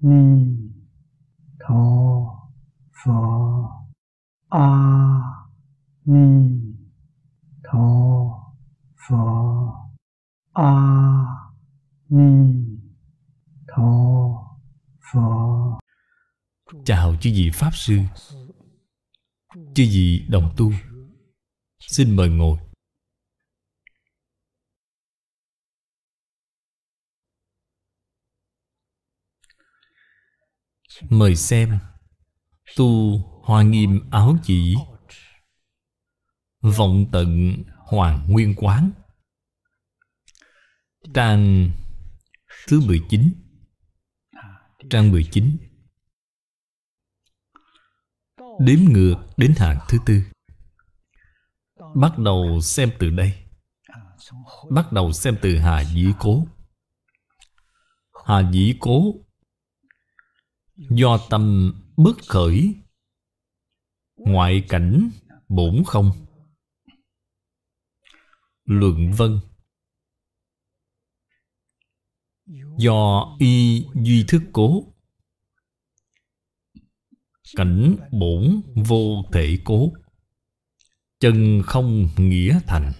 ni tho pho a ni tho pho a ni tho pho chào chư vị pháp sư. Chư vị đồng tu, xin mời ngồi. Mời xem. Tu hoa nghiêm áo chỉ. Vọng tận hoàng nguyên quán. Trang thứ 19 trang 19 đếm ngược đến hàng thứ tư. Bắt đầu xem từ đây. Bắt đầu xem từ hà dĩ cố. Hà dĩ cố do tâm bất khởi, ngoại cảnh bổn không? Luận vân. Do y duy thức cố, cảnh bổn vô thể cố, chân không nghĩa thành.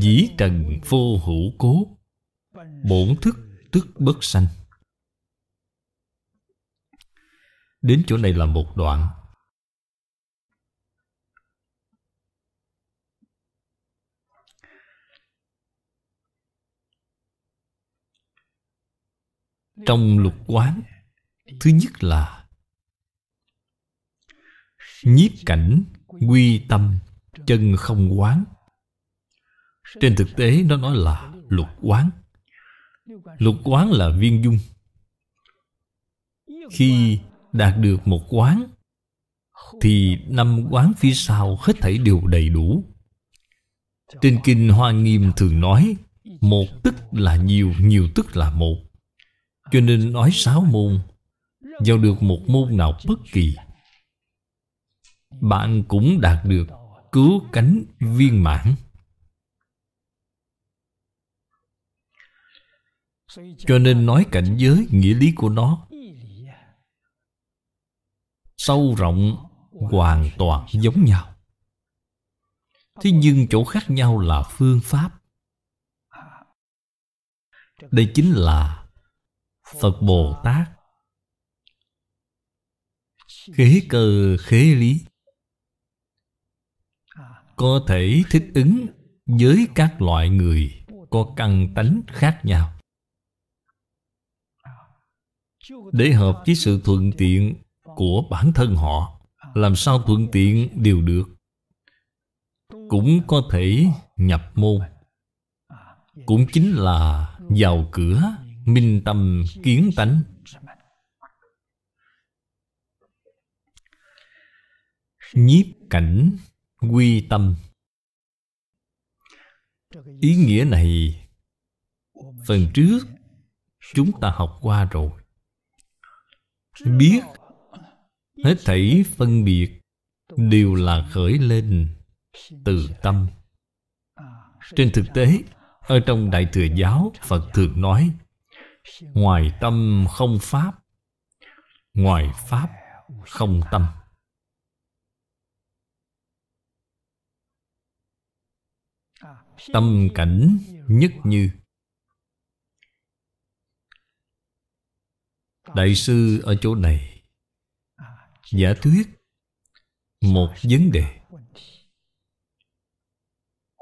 Dĩ trần vô hữu cố bổn thức, tức bất sanh. Đến chỗ này là một đoạn. Trong lục quán, thứ nhất là nhiếp cảnh quy tâm chân không quán. Trên thực tế, nó nói là lục quán lục quán là viên dung. Khi đạt được một quán, thì năm quán phía sau hết thảy đều đầy đủ. Trên kinh hoa nghiêm thường nói, một tức là nhiều nhiều tức là một. Cho nên nói sáu môn, Vào được một môn nào bất kỳ, Bạn cũng đạt được cứu cánh viên mãn. Cho nên nói cảnh giới nghĩa lý của nó Sâu rộng, hoàn toàn giống nhau. Thế nhưng chỗ khác nhau là phương pháp. Đây chính là Phật Bồ Tát. Khế cơ, khế lý. Có thể thích ứng với các loại người có căn tánh khác nhau. Để hợp với sự thuận tiện của bản thân họ, Làm sao thuận tiện đều được. Cũng có thể nhập môn. Cũng chính là vào cửa minh tâm kiến tánh. Nhiếp cảnh quy tâm. Ý nghĩa này phần trước chúng ta học qua rồi biết, hết thảy phân biệt đều là khởi lên từ tâm. Trên thực tế, ở trong đại thừa giáo, phật thường nói, Ngoài tâm không pháp, Ngoài pháp không tâm. Tâm cảnh nhất như Đại sư ở chỗ này Giả thuyết Một vấn đề.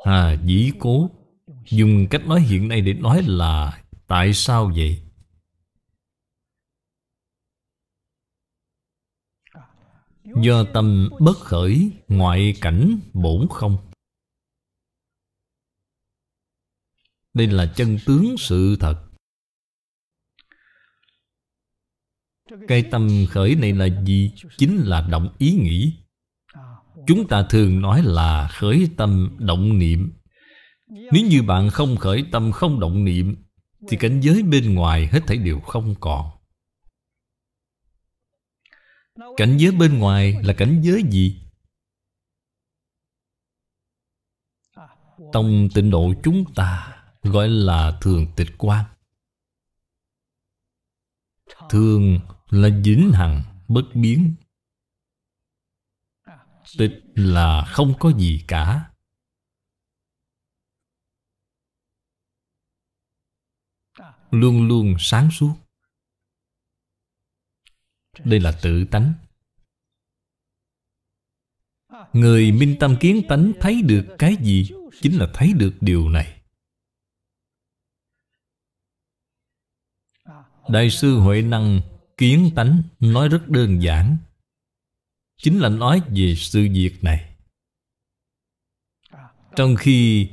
Hà dĩ cố Dùng cách nói hiện nay để nói là Tại sao vậy? Do tâm bất khởi, ngoại cảnh bổn không? Đây là chân tướng sự thật. Cái tâm khởi này là gì? Chính là động ý nghĩ Chúng ta thường nói là khởi tâm động niệm Nếu như bạn không khởi tâm, không động niệm, thì cảnh giới bên ngoài hết thảy đều không còn Cảnh giới bên ngoài là cảnh giới gì? Tông tịnh độ chúng ta Gọi là thường tịch quan Thường là vĩnh hằng bất biến. Tịch là không có gì cả. Luôn luôn sáng suốt. Đây là tự tánh. Người minh tâm kiến tánh thấy được cái gì Chính là thấy được điều này. Đại sư Huệ Năng kiến tánh nói rất đơn giản. Chính là nói về sự việc này. Trong khi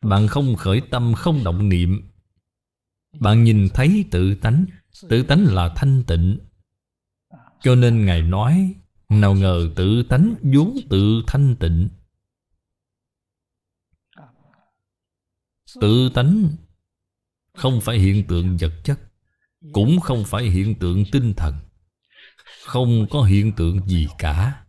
bạn không khởi tâm, không động niệm, Bạn nhìn thấy tự tánh. Tự tánh là thanh tịnh. Cho nên Ngài nói, nào ngờ tự tánh vốn tự thanh tịnh. Tự tánh Không phải hiện tượng vật chất. Cũng không phải hiện tượng tinh thần. Không có hiện tượng gì cả.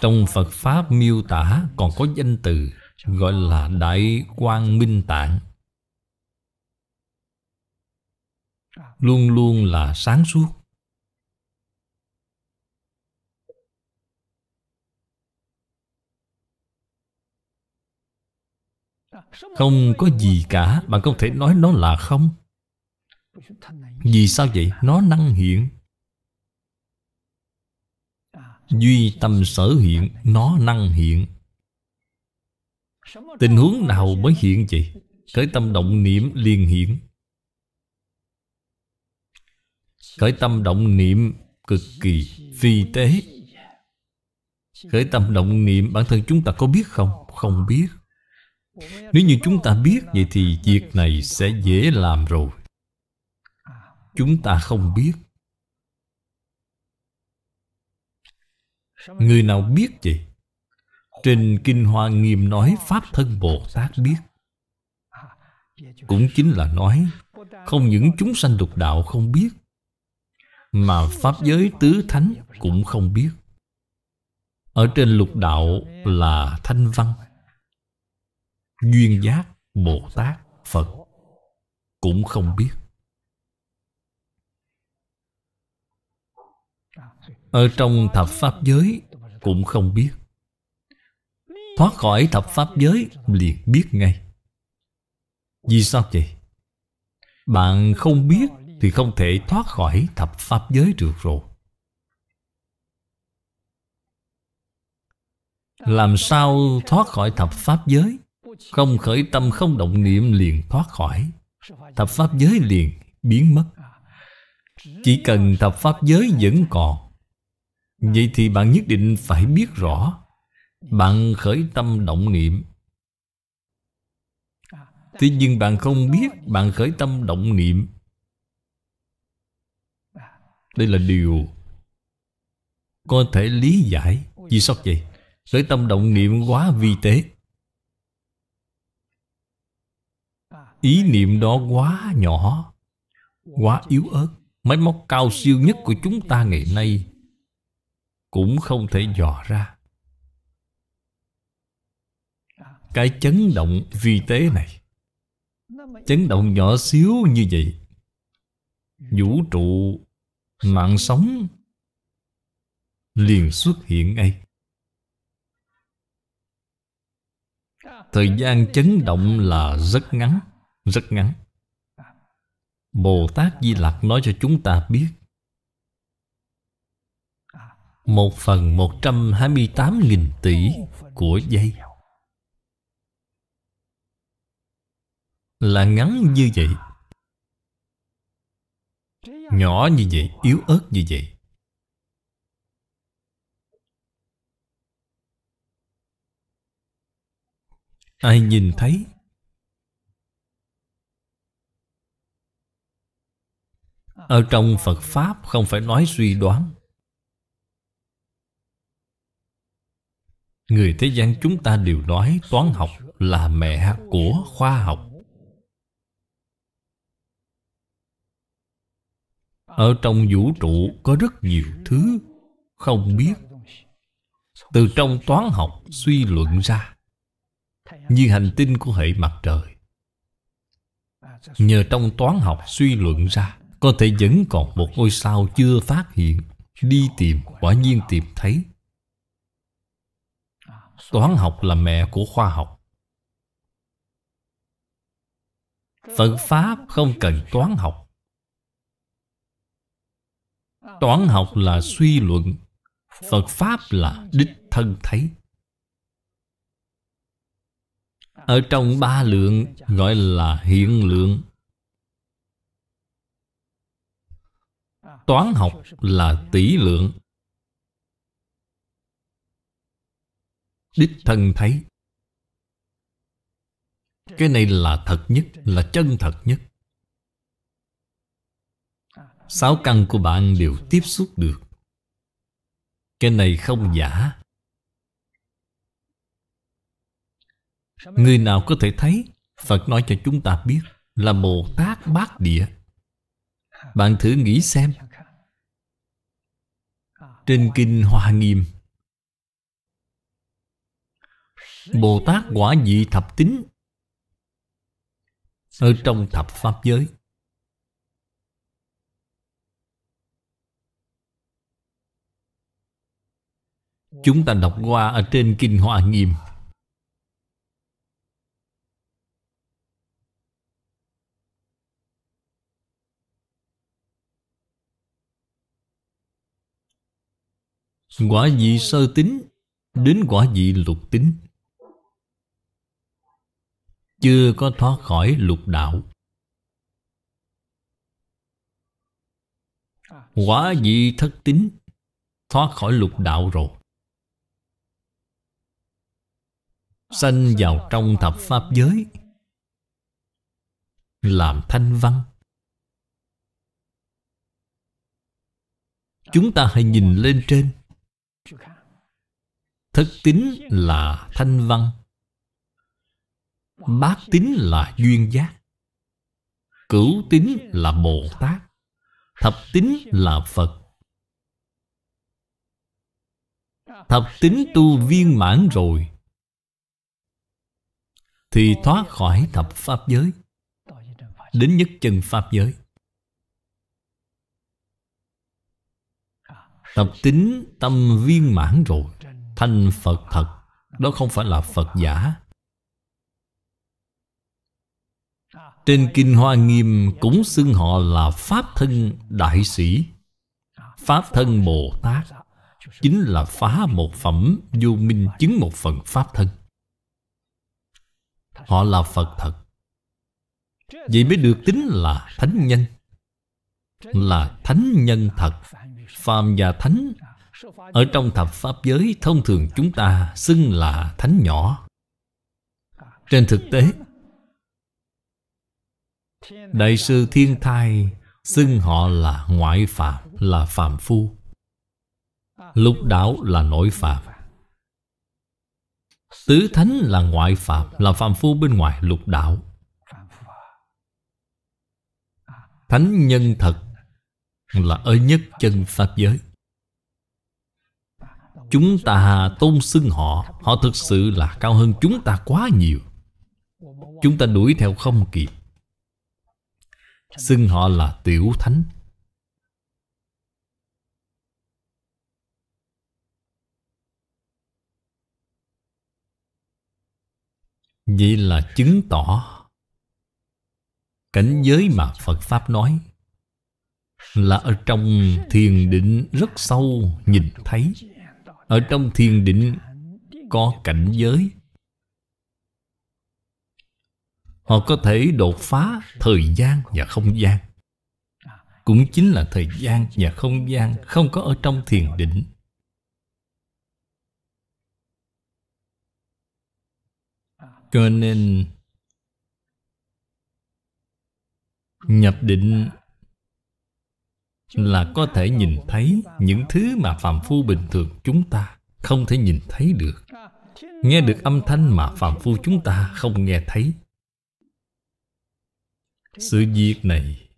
Trong Phật Pháp miêu tả còn có danh từ Gọi là Đại Quang Minh Tạng. Luôn luôn là sáng suốt. Không có gì cả. Bạn không thể nói nó là không? Vì sao vậy? Nó năng hiện Duy tâm sở hiện, Nó năng hiện Tình huống nào mới hiện vậy? Khởi tâm động niệm liền hiện Khởi tâm động niệm cực kỳ phi tế Khởi tâm động niệm, bản thân chúng ta có biết không? Không biết nếu như chúng ta biết vậy thì việc này sẽ dễ làm rồi Chúng ta không biết. Người nào biết vậy? Trên Kinh Hoa Nghiêm nói Pháp thân Bồ Tát biết. Cũng chính là nói, Không những chúng sanh lục đạo không biết, Mà Pháp giới tứ thánh cũng không biết. Ở trên lục đạo là thanh văn, Duyên giác Bồ Tát Phật Cũng không biết. Ở trong thập pháp giới Cũng không biết. Thoát khỏi thập pháp giới liền biết ngay. Vì sao vậy? Bạn không biết Thì không thể thoát khỏi thập pháp giới được rồi. Làm sao thoát khỏi thập pháp giới? Không khởi tâm, không động niệm liền thoát khỏi. Thập pháp giới liền biến mất. Chỉ cần thập pháp giới vẫn còn Vậy thì bạn nhất định phải biết rõ. Bạn khởi tâm động niệm. Tuy nhưng bạn không biết Bạn khởi tâm động niệm. Đây là điều Có thể lý giải. Vì sao vậy? Khởi tâm động niệm quá vi tế. Ý niệm đó quá nhỏ, Quá yếu ớt. Máy móc cao siêu nhất của chúng ta ngày nay cũng không thể dò ra. Cái chấn động vi tế này, Chấn động nhỏ xíu như vậy, Vũ trụ Mạng sống Liền xuất hiện ngay. Thời gian chấn động là rất ngắn rất ngắn. Bồ Tát Di Lặc nói cho chúng ta biết một phần một trăm hai mươi tám nghìn tỷ của giây Là ngắn như vậy. Nhỏ như vậy, yếu ớt như vậy. Ai nhìn thấy? Ở trong Phật Pháp không phải nói suy đoán. Người thế gian chúng ta đều nói toán học là mẹ của khoa học. Ở trong vũ trụ có rất nhiều thứ không biết. Từ trong toán học suy luận ra, như hành tinh của hệ mặt trời. Nhờ trong toán học suy luận ra, có thể vẫn còn một ngôi sao chưa phát hiện, đi tìm, quả nhiên tìm thấy toán học là mẹ của khoa học. Phật pháp không cần toán học. Toán học là suy luận, phật pháp là đích thân thấy. Ở trong ba lượng gọi là hiện lượng. Toán học là tỷ lượng. Đích thân thấy. Cái này là thật nhất, là chân thật nhất. Sáu căn của bạn đều tiếp xúc được. Cái này không giả. Người nào có thể thấy? Phật nói cho chúng ta biết, là bồ tát bát địa. Bạn thử nghĩ xem. Trên kinh hoa nghiêm bồ tát quả vị thập tính ở trong thập pháp giới. Chúng ta đọc qua ở trên kinh hoa nghiêm. Quả vị sơ tính đến quả vị lục tính chưa có thoát khỏi lục đạo. Quả vị thất tính thoát khỏi lục đạo rồi. Sanh vào trong thập pháp giới, làm thanh văn. Chúng ta hãy nhìn lên trên. Thất tính là thanh văn bát tính là duyên giác. Cửu tính là bồ tát. Thập tính là phật. Thập tính tu viên mãn rồi thì thoát khỏi thập pháp giới. Đến nhất chân pháp giới. Tập tính tâm viên mãn rồi. Thành phật thật. Đó không phải là phật giả trên kinh hoa nghiêm cũng xưng họ là pháp thân đại sĩ. Pháp thân bồ tát chính là phá một phẩm, vô minh chứng một phần pháp thân. Họ là phật thật. Vậy mới được tính là thánh nhân. Là thánh nhân thật. Phàm và thánh ở trong thập pháp giới thông thường chúng ta xưng là thánh nhỏ. Trên thực tế đại sư thiên thai xưng họ là ngoại phạm, là phàm phu. Lục đạo là nội phạm. Tứ thánh là ngoại phạm, là phàm phu bên ngoài lục đạo thánh nhân thật là ở nhất chân pháp giới. Chúng ta tôn xưng họ họ thực sự là cao hơn chúng ta quá nhiều. Chúng ta đuổi theo không kịp xưng họ là tiểu thánh. Vậy là chứng tỏ cảnh giới mà phật pháp nói là ở trong thiền định rất sâu nhìn thấy. Ở trong thiền định có cảnh giới họ có thể đột phá thời gian và không gian. Cũng chính là thời gian và không gian không có ở trong thiền định. Cho nên, nhập định là có thể nhìn thấy những thứ mà phàm phu bình thường chúng ta không thể nhìn thấy được. Nghe được âm thanh mà phàm phu chúng ta không nghe thấy sự việc này,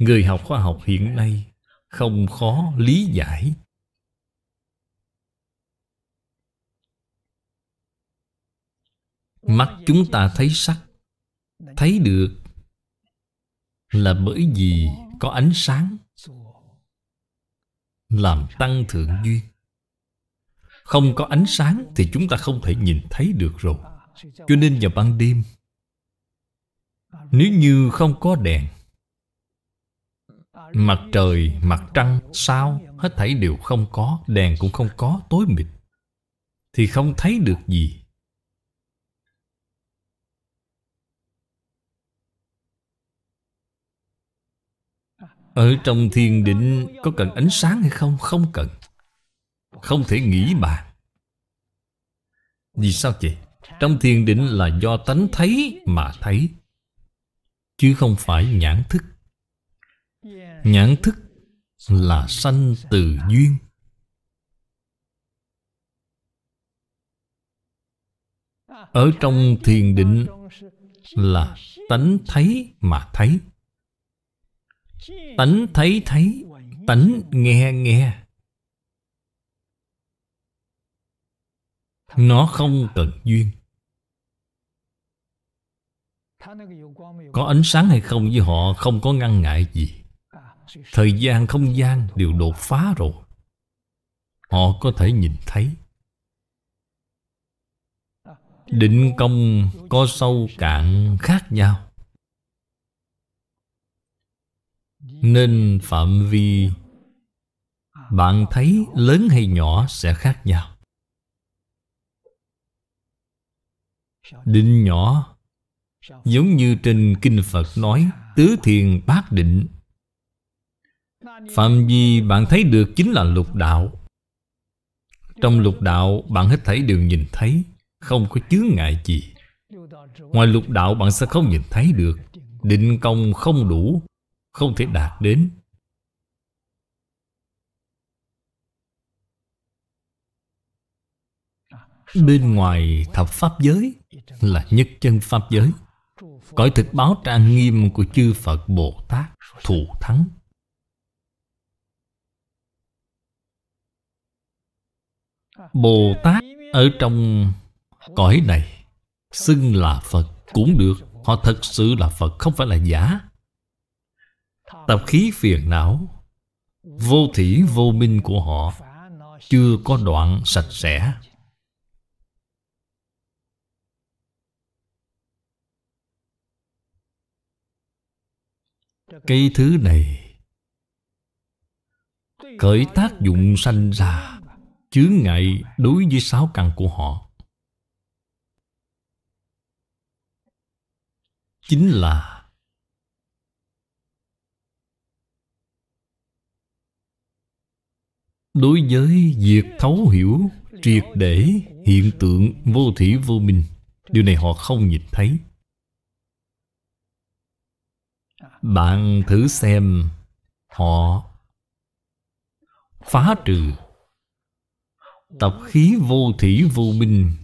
người học khoa học hiện nay không khó lý giải. Mắt chúng ta thấy sắc, Thấy được Là bởi vì có ánh sáng Làm tăng thượng duyên. Không có ánh sáng Thì chúng ta không thể nhìn thấy được rồi. Cho nên vào ban đêm nếu như không có đèn Mặt trời, mặt trăng, sao? Hết thảy đều không có Đèn cũng không có, tối mịt Thì không thấy được gì. Ở trong thiền định có cần ánh sáng hay không? Không cần. Không thể nghĩ bàn Vì sao vậy? Trong thiền định là do tánh thấy mà thấy. Chứ không phải nhãn thức. Nhãn thức là sanh từ duyên. Ở trong thiền định là tánh thấy mà thấy. Tánh thấy thấy Tánh nghe nghe. Nó không cần duyên có ánh sáng hay không với họ Không có ngăn ngại gì. Thời gian không gian đều đột phá rồi. Họ có thể nhìn thấy. Định công có sâu cạn khác nhau. Nên phạm vi Bạn thấy lớn hay nhỏ sẽ khác nhau. Định nhỏ Giống như trên Kinh Phật nói, Tứ thiền bát định. Phạm vi bạn thấy được chính là lục đạo. Trong lục đạo, bạn hết thảy đều nhìn thấy, Không có chướng ngại gì. Ngoài lục đạo, bạn sẽ không nhìn thấy được. Định công không đủ, Không thể đạt đến. Bên ngoài thập pháp giới Là nhất chân pháp giới. Cõi thực báo trang nghiêm của chư Phật Bồ Tát, Thù thắng. Bồ Tát ở trong cõi này Xưng là Phật cũng được. Họ thật sự là Phật, không phải là giả. Tập khí phiền não, Vô thỉ vô minh của họ Chưa có đoạn sạch sẽ. Cái thứ này Khởi tác dụng sanh ra, chướng ngại đối với sáu căn của họ. Chính là đối với việc thấu hiểu triệt để hiện tượng vô thủy vô minh. Điều này họ không nhìn thấy bạn thử xem họ phá trừ Tập khí vô thủy vô minh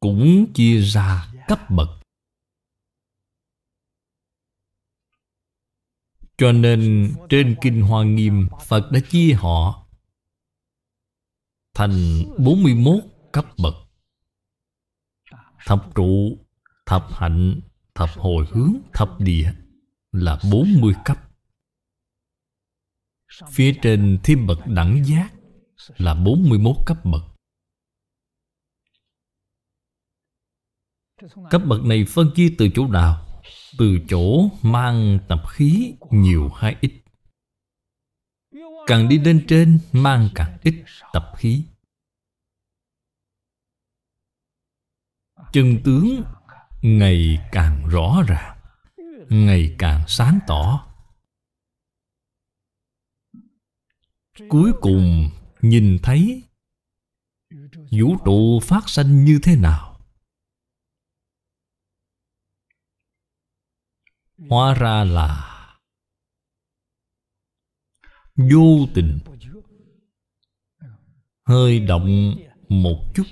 Cũng chia ra cấp bậc. Cho nên trên Kinh Hoa Nghiêm Phật đã chia họ Thành 41 cấp bậc. Thập trụ, thập hạnh, thập hồi hướng, thập địa. Là 40 cấp Phía trên thêm bậc đẳng giác là 41 cấp bậc. Cấp bậc này phân chia từ chỗ nào? Từ chỗ mang tập khí nhiều hay ít. Càng đi lên trên mang càng ít tập khí. Chân tướng ngày càng rõ ràng, ngày càng sáng tỏ. Cuối cùng, nhìn thấy vũ trụ phát sanh như thế nào? Hóa ra là vô tình. Hơi động một chút.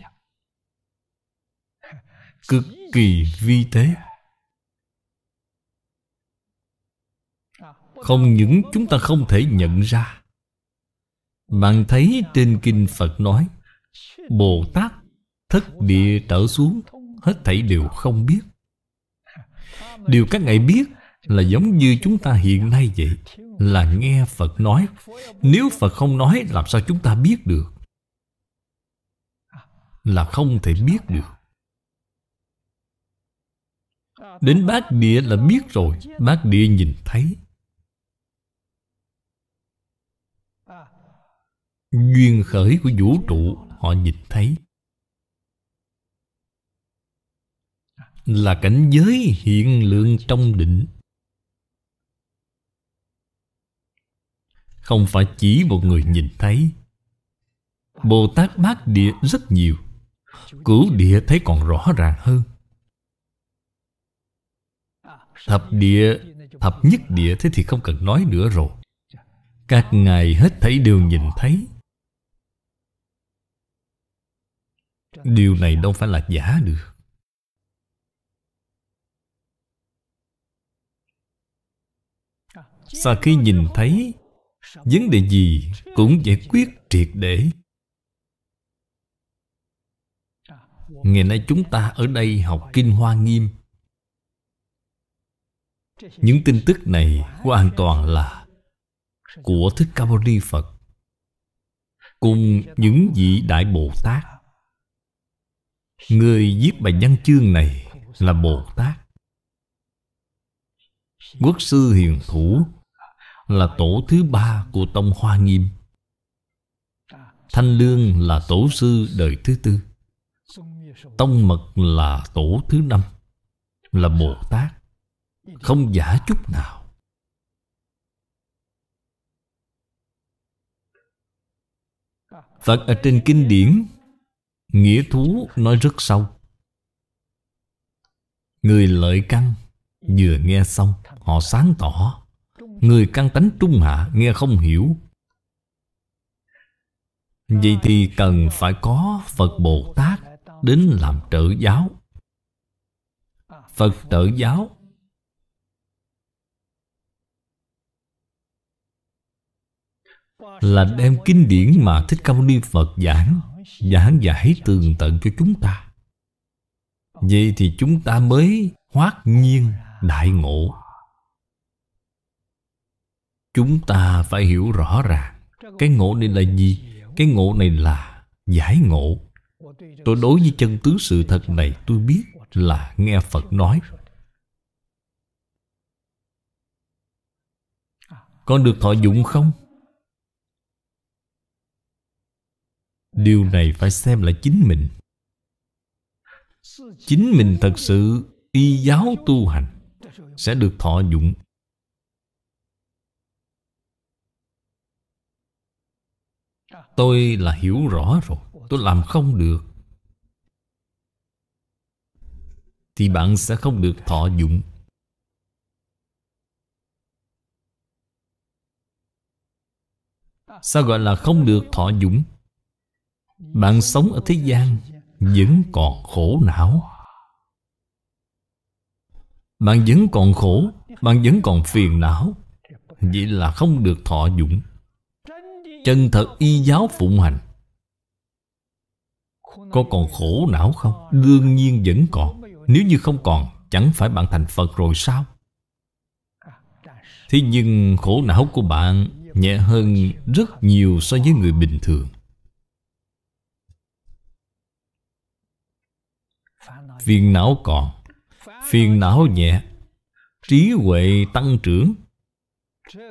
Cực kỳ vi tế. Không những chúng ta không thể nhận ra. Bạn thấy trên kinh Phật nói Bồ Tát thất địa trở xuống, hết thảy đều không biết. Điều các ngài biết là giống như chúng ta hiện nay vậy, Là nghe Phật nói. Nếu Phật không nói, làm sao chúng ta biết được? Là không thể biết được. Đến bát địa là biết rồi, Bát địa nhìn thấy. Duyên khởi của vũ trụ, Họ nhìn thấy. Là cảnh giới hiện lượng trong định. Không phải chỉ một người nhìn thấy. Bồ Tát bát địa rất nhiều. Cửu địa thấy còn rõ ràng hơn. Thập địa, Thập nhất địa thế thì không cần nói nữa rồi. Các ngài hết thấy đều nhìn thấy. Điều này đâu phải là giả được. Sau khi nhìn thấy Vấn đề gì cũng giải quyết triệt để. Ngày nay chúng ta ở đây học Kinh Hoa Nghiêm. Những tin tức này hoàn toàn là Của Thích Ca Mâu Ni Phật Cùng những vị Đại Bồ Tát Người viết bài văn chương này là Bồ Tát Quốc sư hiền thủ Là tổ thứ ba của Tông Hoa Nghiêm. Thanh Lương là tổ sư đời thứ tư. Tông Mật là tổ thứ năm, Là Bồ Tát Không giả chút nào. Phật ở trên kinh điển Nghĩa thú nói rất sâu. Người lợi căn Vừa nghe xong, Họ sáng tỏ. Người căn tánh trung hạ nghe không hiểu. Vậy thì cần phải có Phật Bồ Tát Đến làm trợ giáo. Phật trợ giáo. Là đem kinh điển mà Thích Ca Mâu Ni Phật giảng. Giảng giải tường tận cho chúng ta Vậy thì chúng ta mới hoát nhiên đại ngộ Chúng ta phải hiểu rõ ràng, Cái ngộ này là gì? Cái ngộ này là giải ngộ Tôi đối với chân tướng sự thật này, tôi biết là nghe Phật nói Con được thọ dụng không? Điều này phải xem là chính mình. Chính mình thật sự y giáo tu hành Sẽ được thọ dụng. Tôi là hiểu rõ rồi, Tôi làm không được. Thì bạn sẽ không được thọ dụng. Sao gọi là không được thọ dụng? Bạn sống ở thế gian Vẫn còn khổ não. Bạn vẫn còn khổ, Bạn vẫn còn phiền não. Vậy là không được thọ dụng. Chân thật y giáo phụng hành. Có còn khổ não không? Đương nhiên vẫn còn. Nếu như không còn, Chẳng phải bạn thành Phật rồi sao? Thế nhưng khổ não của bạn Nhẹ hơn rất nhiều so với người bình thường. Phiền não còn. Phiền não nhẹ, Trí huệ tăng trưởng.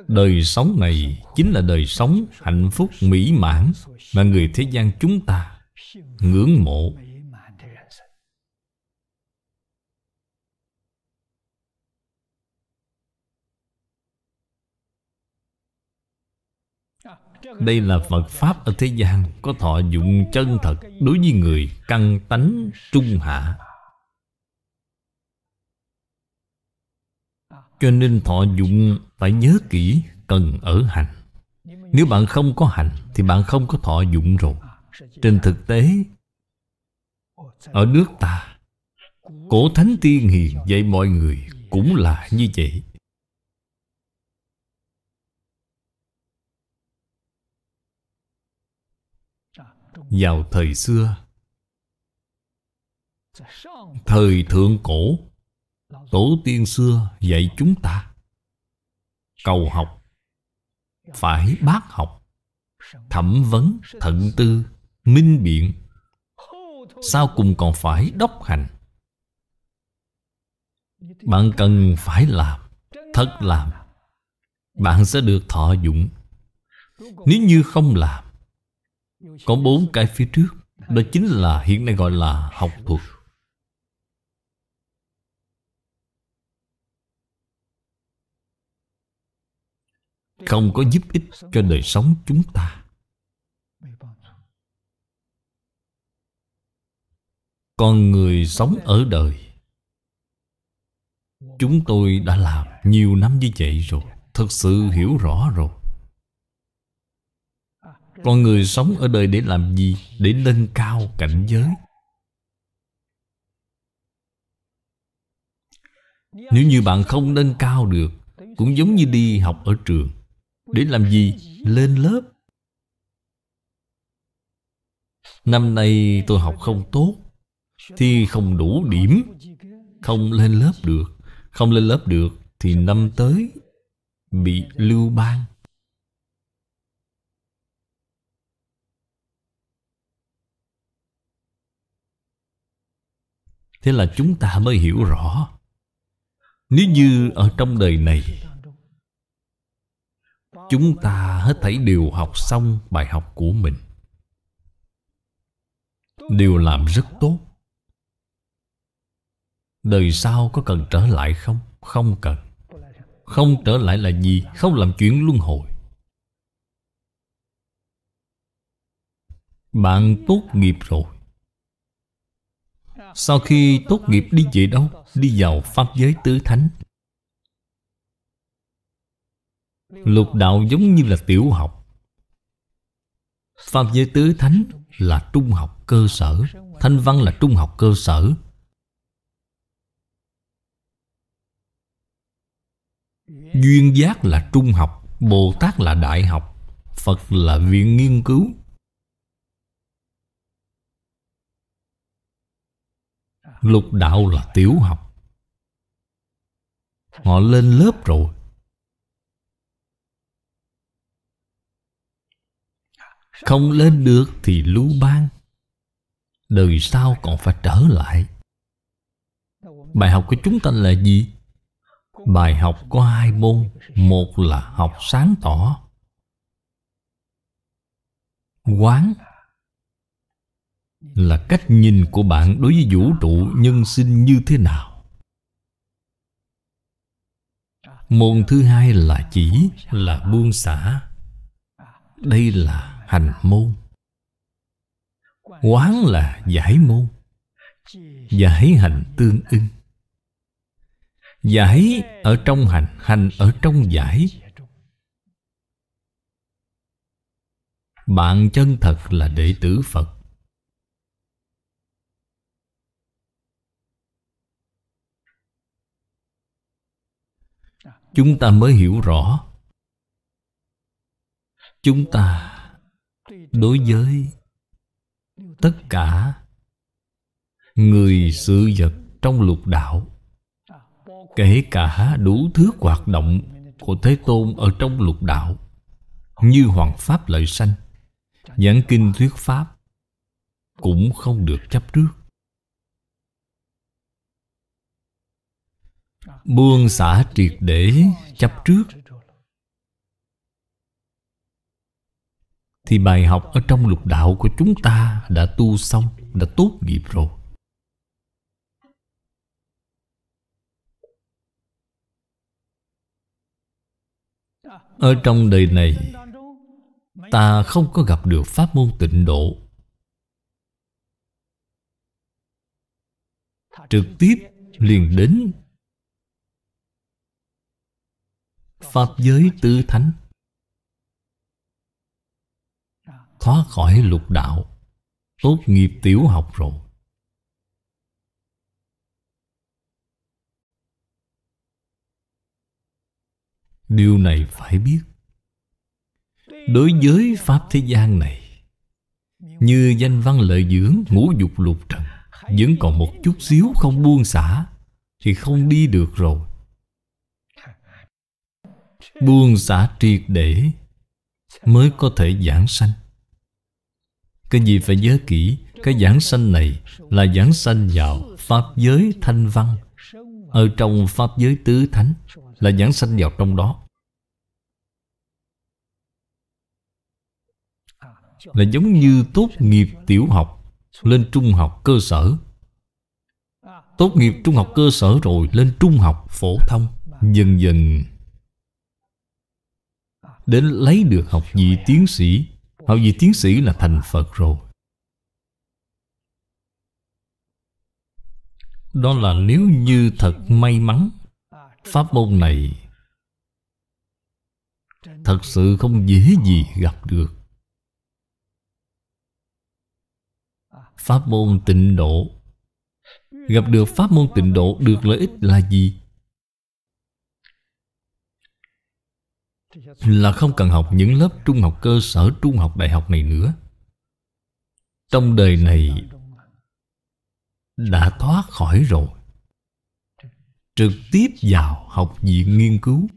Đời sống này chính là đời sống hạnh phúc mỹ mãn mà người thế gian chúng ta ngưỡng mộ. Đây là Phật Pháp ở thế gian Có thọ dụng chân thật Đối với người căn tánh trung hạ. Cho nên thọ dụng phải nhớ kỹ cần ở hành. Nếu bạn không có hành Thì bạn không có thọ dụng rồi. Trên thực tế, Ở nước ta, Cổ thánh tiên hiền, dạy mọi người Cũng là như vậy. Vào thời xưa, Thời thượng cổ Tổ tiên xưa dạy chúng ta Cầu học Phải bác học Thẩm vấn, thận tư, minh biện Sau cùng còn phải đốc hành. Bạn cần phải làm Thật làm Bạn sẽ được thọ dụng. Nếu như không làm Có bốn cái phía trước Đó chính là hiện nay gọi là học thuật. Không có giúp ích cho đời sống chúng ta. Con người sống ở đời, Chúng tôi đã làm nhiều năm như vậy rồi, Thật sự hiểu rõ rồi. Con người sống ở đời để làm gì? Để nâng cao cảnh giới. Nếu như bạn không nâng cao được, Cũng giống như đi học ở trường để làm gì? Lên lớp. Năm nay tôi học không tốt, Thì không đủ điểm. Không lên lớp được, Không lên lớp được Thì năm tới Bị lưu ban Thế là chúng ta mới hiểu rõ, Nếu như ở trong đời này Chúng ta hết thảy đều học xong bài học của mình Đều làm rất tốt Đời sau có cần trở lại không? Không cần Không trở lại là gì? Không làm chuyện luân hồi Bạn tốt nghiệp rồi Sau khi tốt nghiệp đi về đâu? Đi vào Pháp giới tứ thánh Lục đạo giống như là tiểu học. Pháp giới tứ thánh là trung học cơ sở Thanh văn là trung học cơ sở. Duyên giác là trung học, Bồ Tát là đại học, Phật là viện nghiên cứu. Lục đạo là tiểu học. Họ lên lớp rồi Không lên được thì lưu ban Đời sau còn phải trở lại. Bài học của chúng ta là gì? Bài học có hai môn. Một là học sáng tỏ. Quán Là cách nhìn của bạn đối với vũ trụ nhân sinh như thế nào. Môn thứ hai là chỉ, là buông xả. Đây là hành môn. Quán là giải môn, Giải hành tương ưng. Giải ở trong hành Hành ở trong giải. Bạn chân thật là đệ tử Phật. Chúng ta mới hiểu rõ. Chúng ta Đối với tất cả Người sự vật trong lục đạo, Kể cả đủ thứ hoạt động của Thế Tôn ở trong lục đạo, Như Hoàng Pháp Lợi Sanh Giảng kinh thuyết Pháp, Cũng không được chấp trước. Buông xả triệt để chấp trước. Thì bài học ở trong lục đạo của chúng ta Đã tu xong, đã tốt nghiệp rồi. Ở trong đời này Ta không có gặp được pháp môn tịnh độ. Trực tiếp liền đến Pháp giới tứ thánh. Thoát khỏi lục đạo. Tốt nghiệp tiểu học rồi. Điều này phải biết. Đối với Pháp thế gian này, Như danh văn lợi dưỡng ngũ dục lục trần, Vẫn còn một chút xíu không buông xả, Thì không đi được rồi. Buông xả triệt để Mới có thể giảng sanh. Cái gì phải nhớ kỹ, Cái giảng sanh này Là giảng sanh vào Pháp giới thanh văn. Ở trong Pháp giới tứ thánh Là giảng sanh vào trong đó. Là giống như tốt nghiệp tiểu học Lên trung học cơ sở. Tốt nghiệp trung học cơ sở rồi Lên trung học phổ thông, Dần dần Đến lấy được học vị tiến sĩ Họ vì tiến sĩ là thành Phật rồi. Đó là nếu như thật may mắn, Pháp môn này Thật sự không dễ gì gặp được. Pháp môn tịnh độ. Gặp được pháp môn tịnh độ Được lợi ích là gì? Là không cần học những lớp trung học cơ sở, Trung học đại học này nữa. Trong đời này Đã thoát khỏi rồi. Trực tiếp vào học viện nghiên cứu.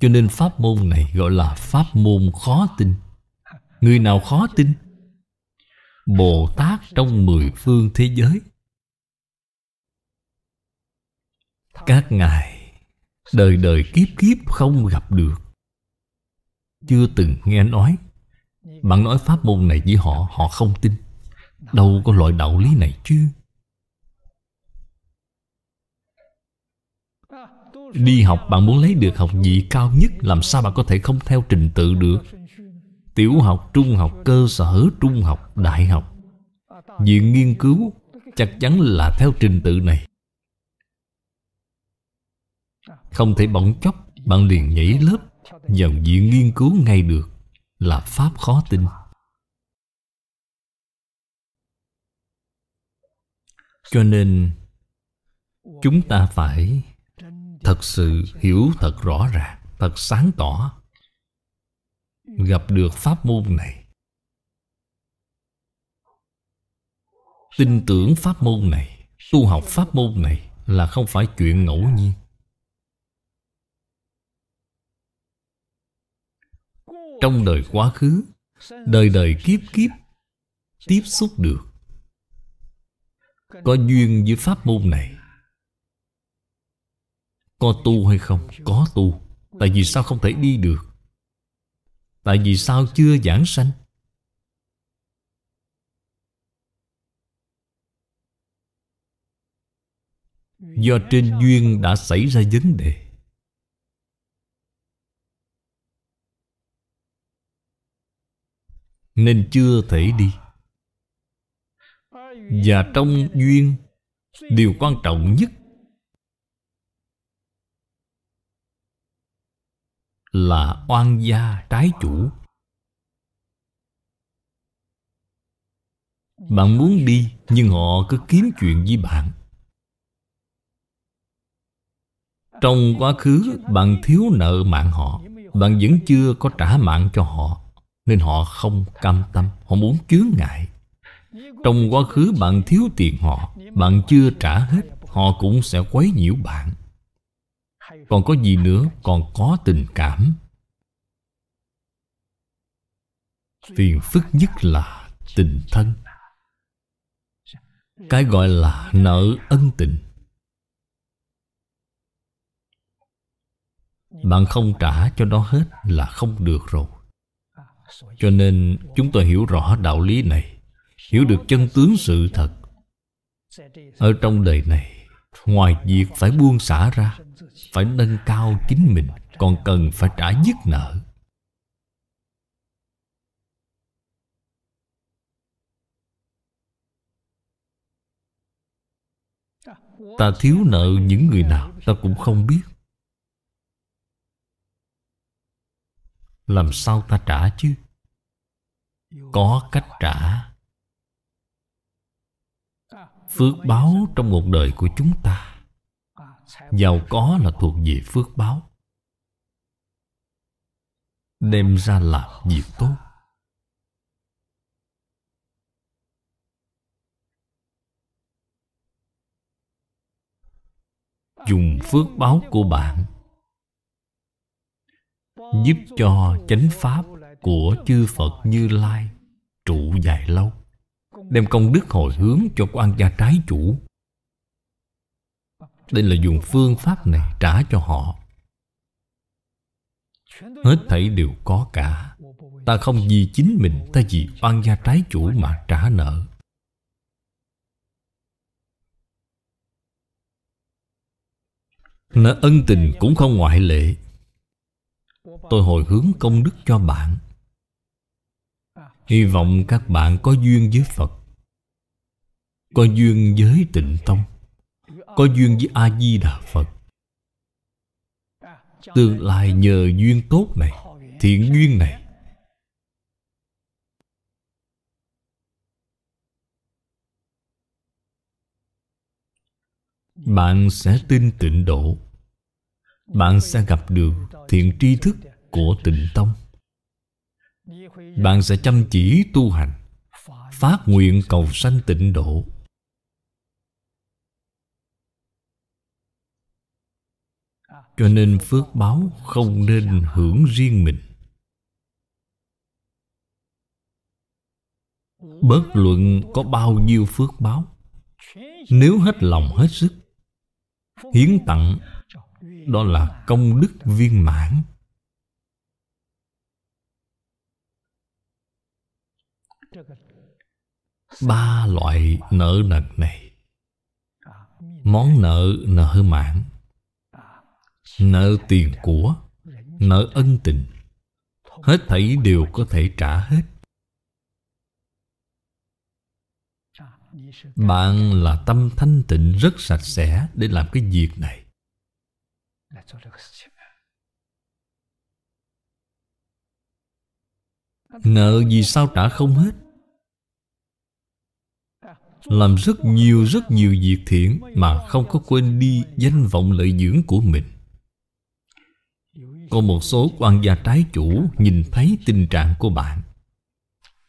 Cho nên pháp môn này gọi là pháp môn khó tin. Người nào khó tin? Bồ Tát trong mười phương thế giới. Các ngài Đời đời kiếp kiếp không gặp được. Chưa từng nghe nói. Bạn nói pháp môn này với họ Họ không tin. Đâu có loại đạo lý này chứ. Đi học bạn muốn lấy được học vị cao nhất Làm sao bạn có thể không theo trình tự được? Tiểu học, trung học, cơ sở, trung học, đại học. Viện nghiên cứu Chắc chắn là theo trình tự này. Không thể bỗng chốc, Bạn liền nhảy lớp, Vào diện nghiên cứu ngay được. Là pháp khó tin. Cho nên, Chúng ta phải Thật sự hiểu thật rõ ràng, Thật sáng tỏ, Gặp được pháp môn này. Tin tưởng pháp môn này, Tu học pháp môn này Là không phải chuyện ngẫu nhiên. Trong đời quá khứ, Đời đời kiếp kiếp, Tiếp xúc được Có duyên với pháp môn này có tu hay không? Có tu Tại vì sao không thể đi được? Tại vì sao chưa giảng sanh? Do trên duyên đã xảy ra vấn đề Nên chưa thể đi. Và trong duyên, Điều quan trọng nhất là oan gia trái chủ. Bạn muốn đi, nhưng họ cứ kiếm chuyện với bạn. Trong quá khứ, bạn thiếu nợ mạng họ, bạn vẫn chưa có trả mạng cho họ nên họ không cam tâm, họ muốn chướng ngại. Trong quá khứ bạn thiếu tiền họ, bạn chưa trả hết, họ cũng sẽ quấy nhiễu bạn. Còn có gì nữa? Còn có tình cảm. Phiền phức nhất là tình thân. Cái gọi là nợ ân tình. Bạn không trả cho nó hết là không được rồi. Cho nên chúng tôi hiểu rõ đạo lý này, Hiểu được chân tướng sự thật. Ở trong đời này, Ngoài việc phải buông xả ra, phải nâng cao chính mình, còn cần phải trả dứt nợ. Ta thiếu nợ những người nào, ta cũng không biết. làm sao ta trả chứ? Có cách trả. Phước báo trong một đời của chúng ta. Giàu có là thuộc về phước báo. Đem ra làm việc tốt. Dùng phước báo của bạn giúp cho chánh pháp của chư phật như lai trụ dài lâu, đem công đức hồi hướng cho quan gia trái chủ. Đây là dùng phương pháp này trả cho họ. Hết thảy đều có cả. Ta không vì chính mình, ta vì oan gia trái chủ mà trả nợ. Nợ ân tình cũng không ngoại lệ tôi hồi hướng công đức cho bạn. Hy vọng các bạn có duyên với phật, có duyên với tịnh tông, có duyên với a di đà phật. Tương lai nhờ duyên tốt này, thiện duyên này. Bạn sẽ tin tịnh độ bạn sẽ gặp được thiện tri thức của tịnh tông. Bạn sẽ chăm chỉ tu hành, phát nguyện cầu sanh tịnh độ. Cho nên phước báo không nên hưởng riêng mình. Bất luận có bao nhiêu phước báo, nếu hết lòng hết sức, hiến tặng đó là công đức viên mãn. Ba loại nợ nần này. Món nợ nợ mạng. Nợ tiền của, nợ ân tình. Hết thảy đều có thể trả hết. Bạn là tâm thanh tịnh rất sạch sẽ để làm cái việc này nợ vì sao trả không hết? Làm rất nhiều rất nhiều việc thiện mà không có quên đi danh vọng lợi dưỡng của mình. Có một số quan gia trái chủ nhìn thấy tình trạng của bạn.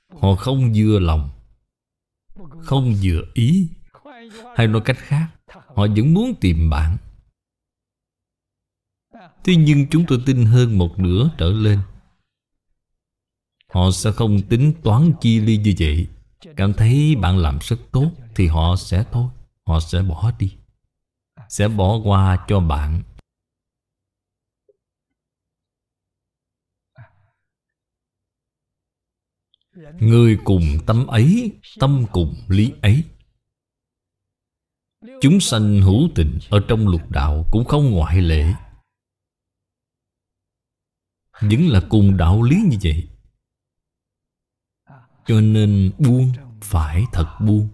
Họ không vừa lòng, không vừa ý. Hay nói cách khác, họ vẫn muốn tìm bạn thế nhưng chúng tôi tin hơn một nửa trở lên. Họ sẽ không tính toán chi ly như vậy. Cảm thấy bạn làm rất tốt thì họ sẽ thôi. Họ sẽ bỏ đi. Sẽ bỏ qua cho bạn. Người cùng tâm ấy, Tâm cùng lý ấy. Chúng sanh hữu tình Ở trong lục đạo cũng không ngoại lệ. Vẫn là cùng đạo lý như vậy. Cho nên buông Phải thật buông.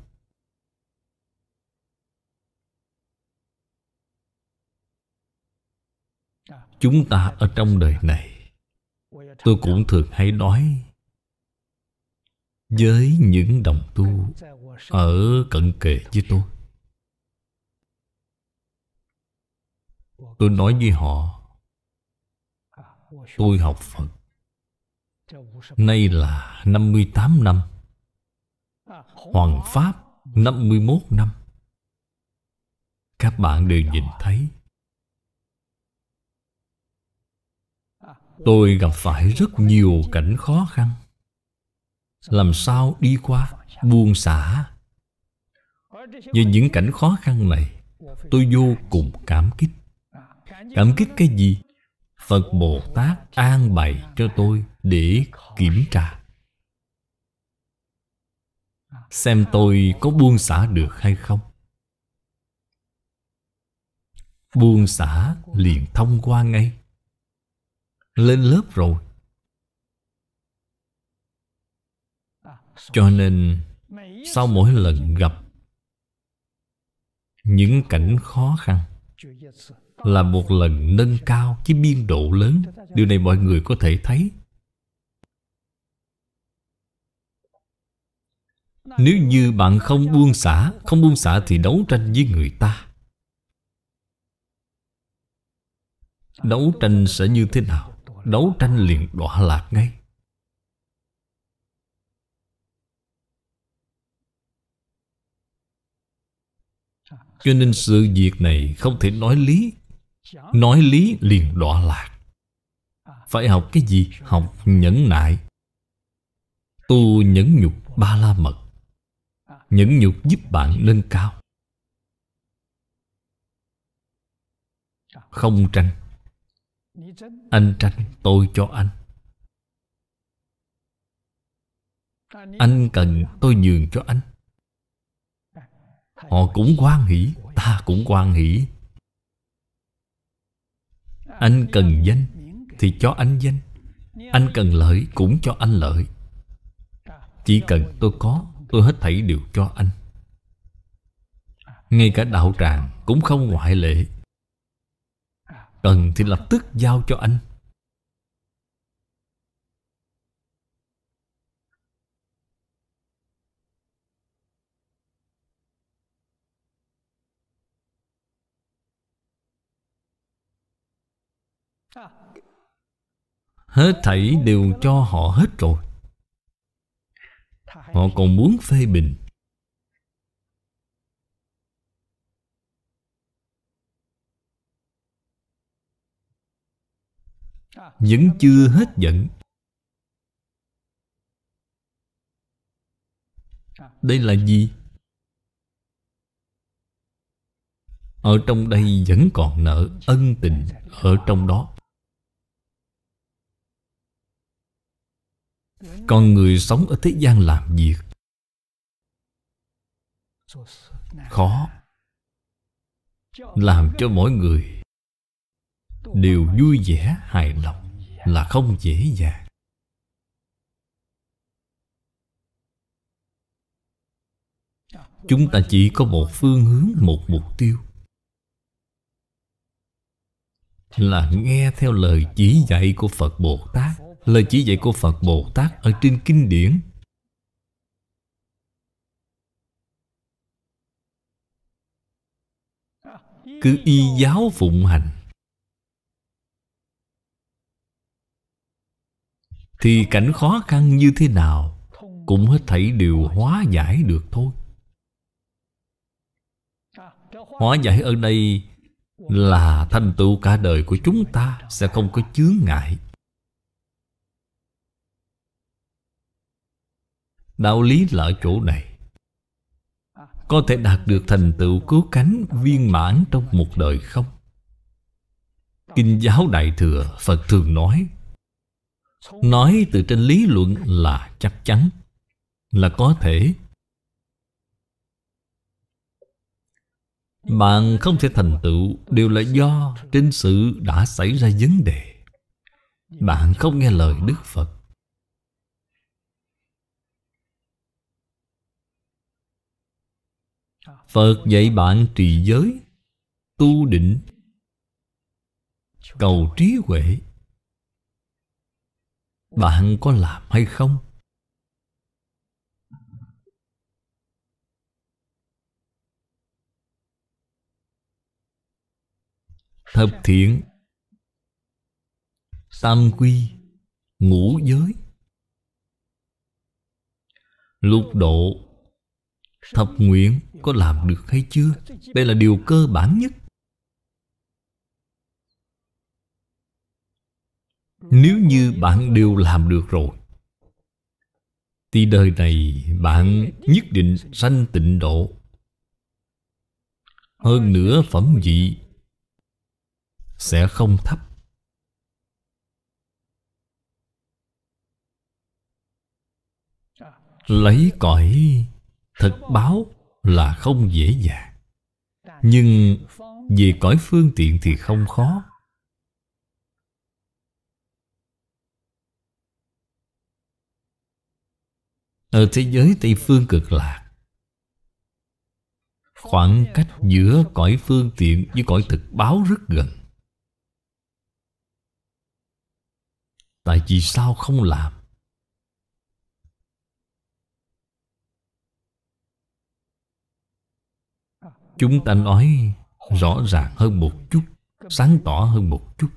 Chúng ta ở trong đời này, Tôi cũng thường hay nói, với những đồng tu ở cận kề với tôi tôi nói với họ tôi học Phật. Nay là 58 năm. Hoàng Pháp 51 năm. Các bạn đều nhìn thấy. Tôi gặp phải rất nhiều cảnh khó khăn. Làm sao đi qua buông xả? Về những cảnh khó khăn này Tôi vô cùng cảm kích. Cảm kích cái gì? Phật Bồ Tát an bày cho tôi để kiểm tra. Xem tôi có buông xả được hay không. Buông xả liền thông qua ngay. Lên lớp rồi. Cho nên, Sau mỗi lần gặp, Những cảnh khó khăn là một lần nâng cao Cái biên độ lớn. Điều này mọi người có thể thấy. Nếu như bạn không buông xả, Không buông xả thì đấu tranh với người ta. Đấu tranh sẽ như thế nào? Đấu tranh liền đọa lạc ngay. Cho nên sự việc này không thể nói lý. Nói lý liền đọa lạc. Phải học cái gì? Học nhẫn nại. Tu nhẫn nhục ba la mật Nhẫn nhục giúp bạn nâng cao. Không tranh. Anh tranh tôi cho anh. Anh cần tôi nhường cho anh. Họ cũng quan hỷ, Ta cũng quan hỷ. Anh cần danh Thì cho anh danh. Anh cần lợi cũng cho anh lợi. Chỉ cần tôi có, Tôi hết thảy đều cho anh. Ngay cả đạo tràng Cũng không ngoại lệ. Cần thì lập tức giao cho anh. Hết thảy đều cho họ hết rồi. Họ còn muốn phê bình. Vẫn chưa hết giận. Đây là gì? Ở trong đây vẫn còn nợ ân tình Ở trong đó. Con người sống ở thế gian làm việc Khó. Làm cho mỗi người Đều vui vẻ, hài lòng Là không dễ dàng. Chúng ta chỉ có một phương hướng, một mục tiêu. Là nghe theo lời chỉ dạy của Phật Bồ Tát. Lời chỉ dạy của Phật Bồ Tát Ở trên kinh điển. Cứ y giáo phụng hành. Thì cảnh khó khăn như thế nào Cũng hết thảy đều hóa giải được thôi. Hóa giải ở đây Là thành tựu cả đời của chúng ta Sẽ không có chướng ngại. Đạo lý là ở chỗ này. Có thể đạt được thành tựu cứu cánh viên mãn trong một đời không? Kinh giáo Đại Thừa Phật thường nói Nói từ trên lý luận là chắc chắn, Là có thể. Bạn không thể thành tựu Đều là do trên sự đã xảy ra vấn đề. Bạn không nghe lời Đức Phật. Phật dạy bạn trì giới, Tu định, Cầu trí huệ Bạn có làm hay không? Thập thiện, Tam quy, Ngũ giới Lục độ Thập nguyện có làm được hay chưa? Đây là điều cơ bản nhất. Nếu như bạn đều làm được rồi, Thì đời này bạn nhất định sanh tịnh độ. Hơn nữa, phẩm vị Sẽ không thấp. Lấy cõi Thực báo là không dễ dàng. Nhưng về cõi phương tiện thì không khó. Ở thế giới Tây Phương cực lạc, Khoảng cách giữa cõi phương tiện với cõi thực báo rất gần. Tại vì sao không làm? Chúng ta nói rõ ràng hơn một chút, Sáng tỏ hơn một chút.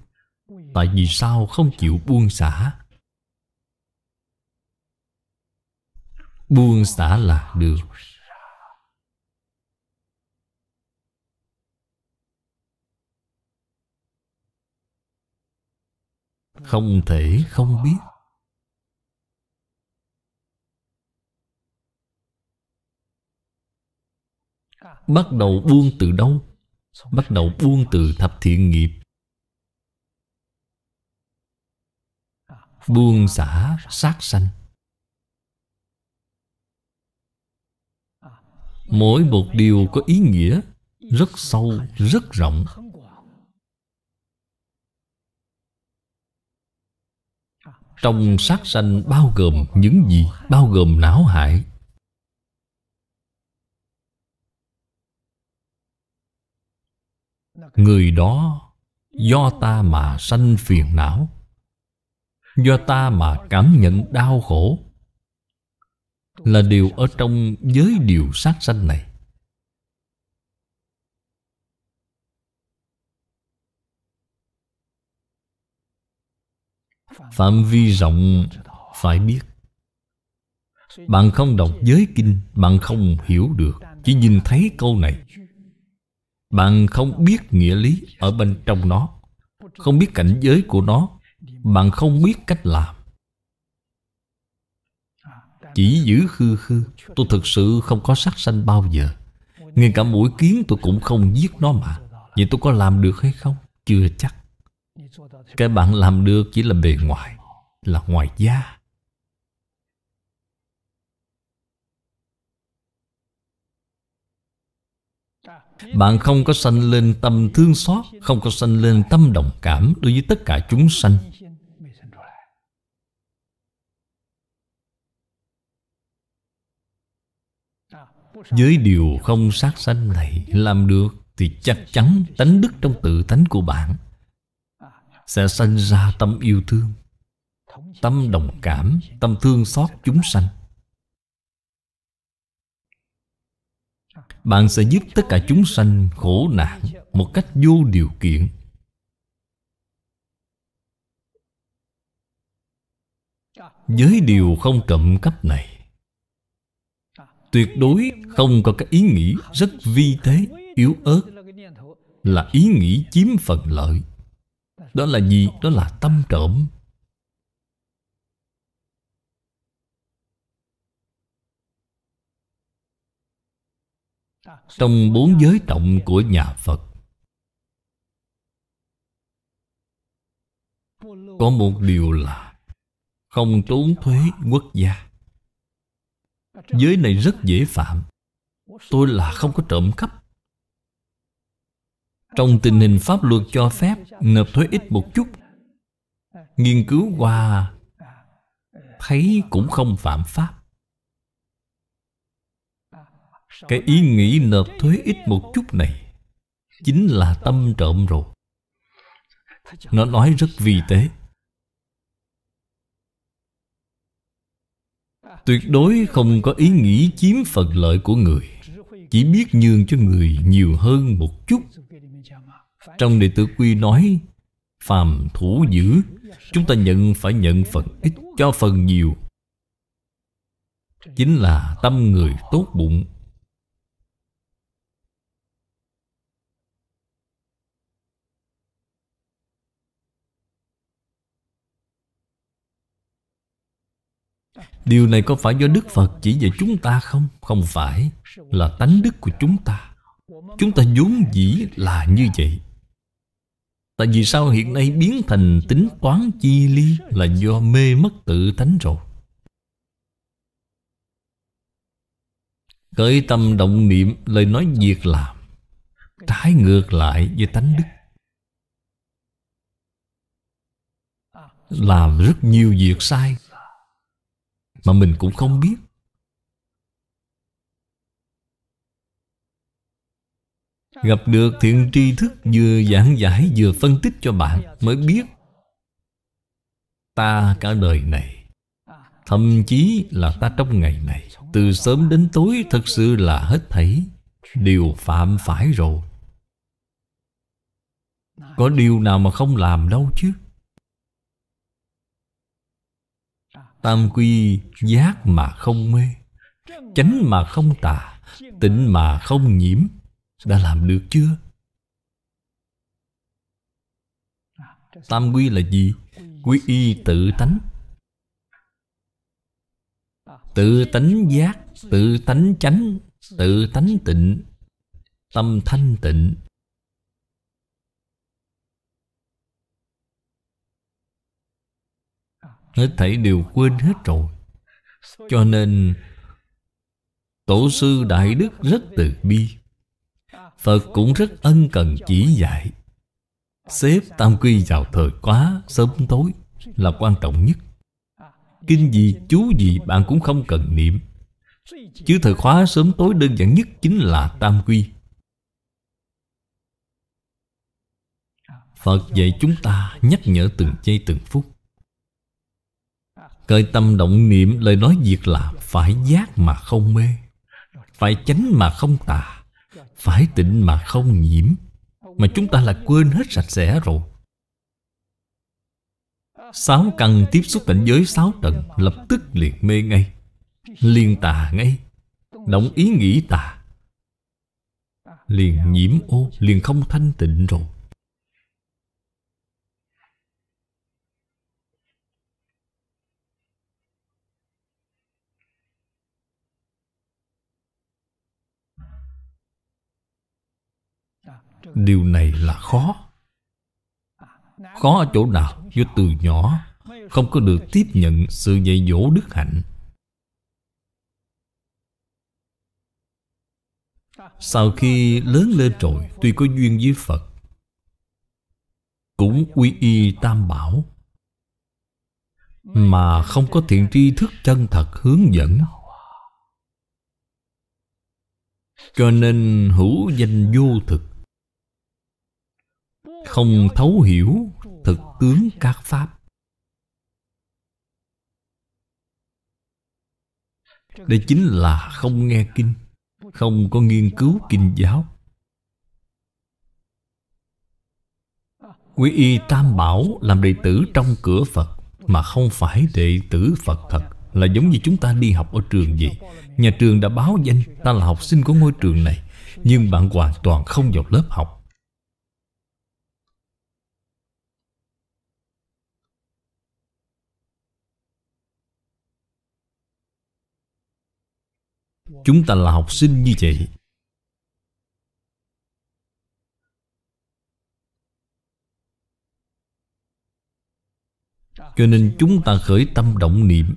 Tại vì sao không chịu buông xả? Buông xả là được. Không thể không biết. Bắt đầu buông từ đâu? Bắt đầu buông từ thập thiện nghiệp Buông xả sát sanh Mỗi một điều có ý nghĩa Rất sâu, rất rộng Trong sát sanh bao gồm những gì? Bao gồm não hại Người đó do ta mà sanh phiền não, Do ta mà cảm nhận đau khổ, Là điều ở trong giới điều sát sanh này. Phạm vi rộng phải biết. Bạn không đọc giới kinh, Bạn không hiểu được. Chỉ nhìn thấy câu này. Bạn không biết nghĩa lý Ở bên trong nó, Không biết cảnh giới của nó, Bạn không biết cách làm. Chỉ giữ khư khư Tôi thực sự không có sát sanh bao giờ. Ngay cả mũi kiến tôi cũng không giết nó mà. Vậy tôi có làm được hay không? Chưa chắc. Cái bạn làm được chỉ là bề ngoài, Là ngoài da. Bạn không có sanh lên tâm thương xót, Không có sanh lên tâm đồng cảm Đối với tất cả chúng sanh. Với điều không sát sanh này Làm được Thì chắc chắn tánh đức trong tự tánh của bạn sẽ sanh ra tâm yêu thương, tâm đồng cảm, tâm thương xót chúng sanh. Bạn sẽ giúp tất cả chúng sanh khổ nạn một cách vô điều kiện. Với điều không trộm cắp này, tuyệt đối không có cái ý nghĩ rất vi tế, yếu ớt, là ý nghĩ chiếm phần lợi. Đó là gì? Đó là tâm trộm. Trong bốn giới trọng của nhà Phật. Có một điều là Không trốn thuế quốc gia. Giới này rất dễ phạm. Tôi là không có trộm cắp. Trong tình hình pháp luật cho phép Nộp thuế ít một chút, Nghiên cứu qua Thấy cũng không phạm pháp. Cái ý nghĩ nộp thuế ít một chút này Chính là tâm trộm rồi. Nó nói rất vi tế. Tuyệt đối không có ý nghĩ chiếm phần lợi của người. Chỉ biết nhường cho người nhiều hơn một chút. Trong đệ tử quy nói Phàm thủ giữ Chúng ta nhận phải nhận phần ít Cho phần nhiều. Chính là tâm người tốt bụng Điều này có phải do Đức Phật chỉ về chúng ta không? Không phải. Là tánh đức của chúng ta. Chúng ta vốn dĩ là như vậy. Tại vì sao hiện nay biến thành tính toán chi ly Là do mê mất tự tánh rồi? Cởi tâm động niệm, lời nói việc làm, Trái ngược lại với tánh đức. Làm rất nhiều việc sai mà mình cũng không biết. Gặp được thiện tri thức Vừa giảng giải vừa phân tích cho bạn Mới biết, Ta cả đời này, Thậm chí là ta trong ngày này, Từ sớm đến tối Thật sự là hết thảy Đều phạm phải rồi. Có điều nào mà không làm đâu chứ? Tam quy giác mà không mê, Chánh mà không tà, Tịnh mà không nhiễm, đã làm được chưa? Tam quy là gì? quy y tự tánh tự tánh giác, tự tánh chánh, tự tánh tịnh, tâm thanh tịnh hết thảy đều quên hết rồi. Cho nên, tổ sư đại đức rất từ bi. Phật cũng rất ân cần chỉ dạy. Xếp tam quy vào thời quá sớm tối là quan trọng nhất. Kinh gì, chú gì bạn cũng không cần niệm. Chứ thời khóa sớm tối đơn giản nhất chính là tam quy. Phật dạy chúng ta nhắc nhở từng giây từng phút. Cởi tâm động niệm, lời nói việc là Phải giác mà không mê. Phải chánh mà không tà, Phải tịnh mà không nhiễm. Mà chúng ta là quên hết sạch sẽ rồi. Sáu căn tiếp xúc cảnh giới sáu trần Lập tức liền mê ngay, Liền tà ngay, Động ý nghĩ tà. Liền nhiễm ô, Liền không thanh tịnh rồi. Điều này là khó. Khó ở chỗ nào? Do từ nhỏ, Không có được tiếp nhận sự dạy dỗ đức hạnh. Sau khi lớn lên rồi, Tuy có duyên với Phật, Cũng quy y tam bảo, Mà không có thiện tri thức chân thật hướng dẫn. Cho nên hữu danh vô thực không thấu hiểu thực tướng các pháp. Đây chính là không nghe kinh, không có nghiên cứu kinh giáo. Quy y tam bảo làm đệ tử trong cửa phật, mà không phải đệ tử phật thật, là giống như chúng ta đi học ở trường gì nhà trường đã báo danh, ta là học sinh của ngôi trường này, nhưng bạn hoàn toàn không vào lớp học. Chúng ta là học sinh như vậy. Cho nên chúng ta khởi tâm động niệm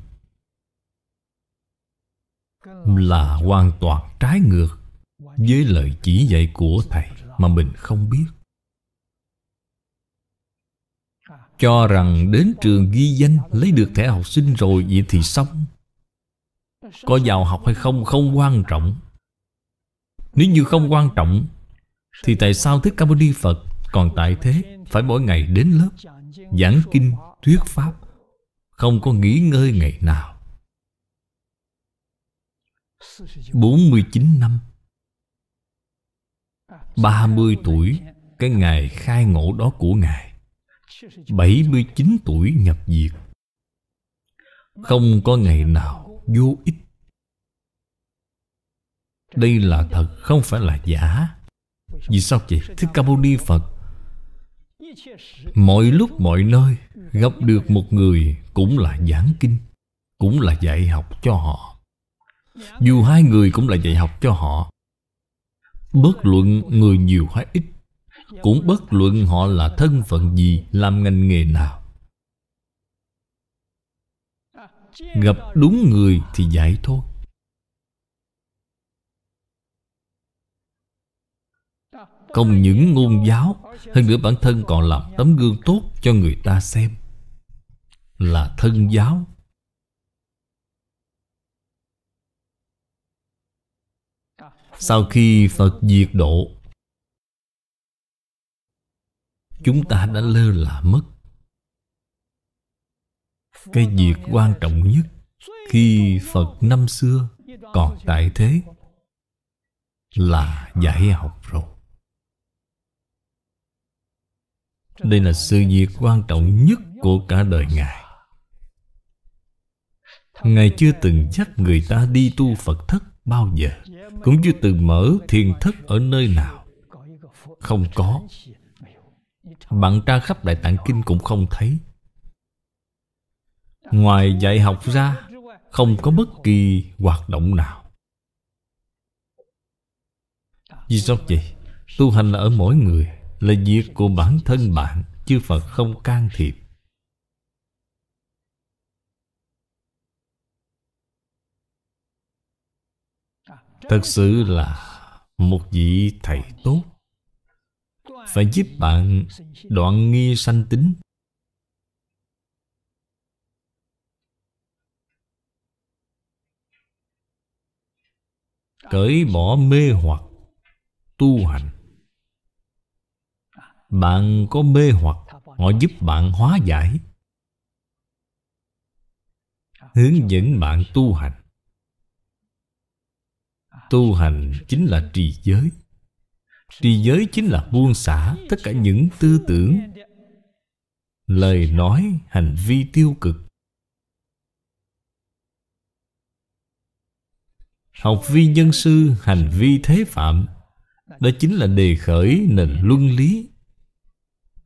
Là hoàn toàn trái ngược Với lời chỉ dạy của Thầy Mà mình không biết. Cho rằng đến trường ghi danh Lấy được thẻ học sinh rồi Vậy thì xong có vào học hay không không quan trọng. Nếu như không quan trọng Thì tại sao Thích Ca Mâu Ni Phật Còn tại thế? Phải mỗi ngày đến lớp Giảng kinh, thuyết pháp Không có nghỉ ngơi ngày nào. 49 năm. 30 tuổi Cái ngày khai ngộ đó của Ngài. 79 tuổi nhập diệt. Không có ngày nào vô ích. Đây là thật, không phải là giả. Vì sao vậy? Thích ca mâu ni phật, mọi lúc mọi nơi gặp được một người cũng là giảng kinh, cũng là dạy học cho họ. Dù hai người cũng là dạy học cho họ. Bất luận người nhiều hay ít, cũng bất luận họ là thân phận gì, làm ngành nghề nào Gặp đúng người thì dạy thôi Không những ngôn giáo, Hơn nữa bản thân còn làm tấm gương tốt cho người ta xem. Là thân giáo. Sau khi Phật diệt độ, Chúng ta đã lơ là mất cái việc quan trọng nhất khi phật năm xưa còn tại thế là dạy học rồi. Đây là sự việc quan trọng nhất của cả đời ngài. Ngài chưa từng dắt người ta đi tu phật thất bao giờ, cũng chưa từng mở thiền thất ở nơi nào. Không có. Bạn tra khắp đại tạng kinh cũng không thấy. Ngoài dạy học ra, Không có bất kỳ hoạt động nào Vì sao vậy? Tu hành là ở mỗi người, Là việc của bản thân bạn Chư Phật không can thiệp Thật sự là Một vị thầy tốt, Phải giúp bạn đoạn nghi sanh tính Cởi bỏ mê hoặc Tu hành. Bạn có mê hoặc Họ giúp bạn hóa giải. Hướng dẫn bạn tu hành. Tu hành chính là trì giới. Trì giới chính là buông xả Tất cả những tư tưởng Lời nói, hành vi tiêu cực. Học vi nhân sư, hành vi thế phạm Đó chính là đề khởi nền luân lý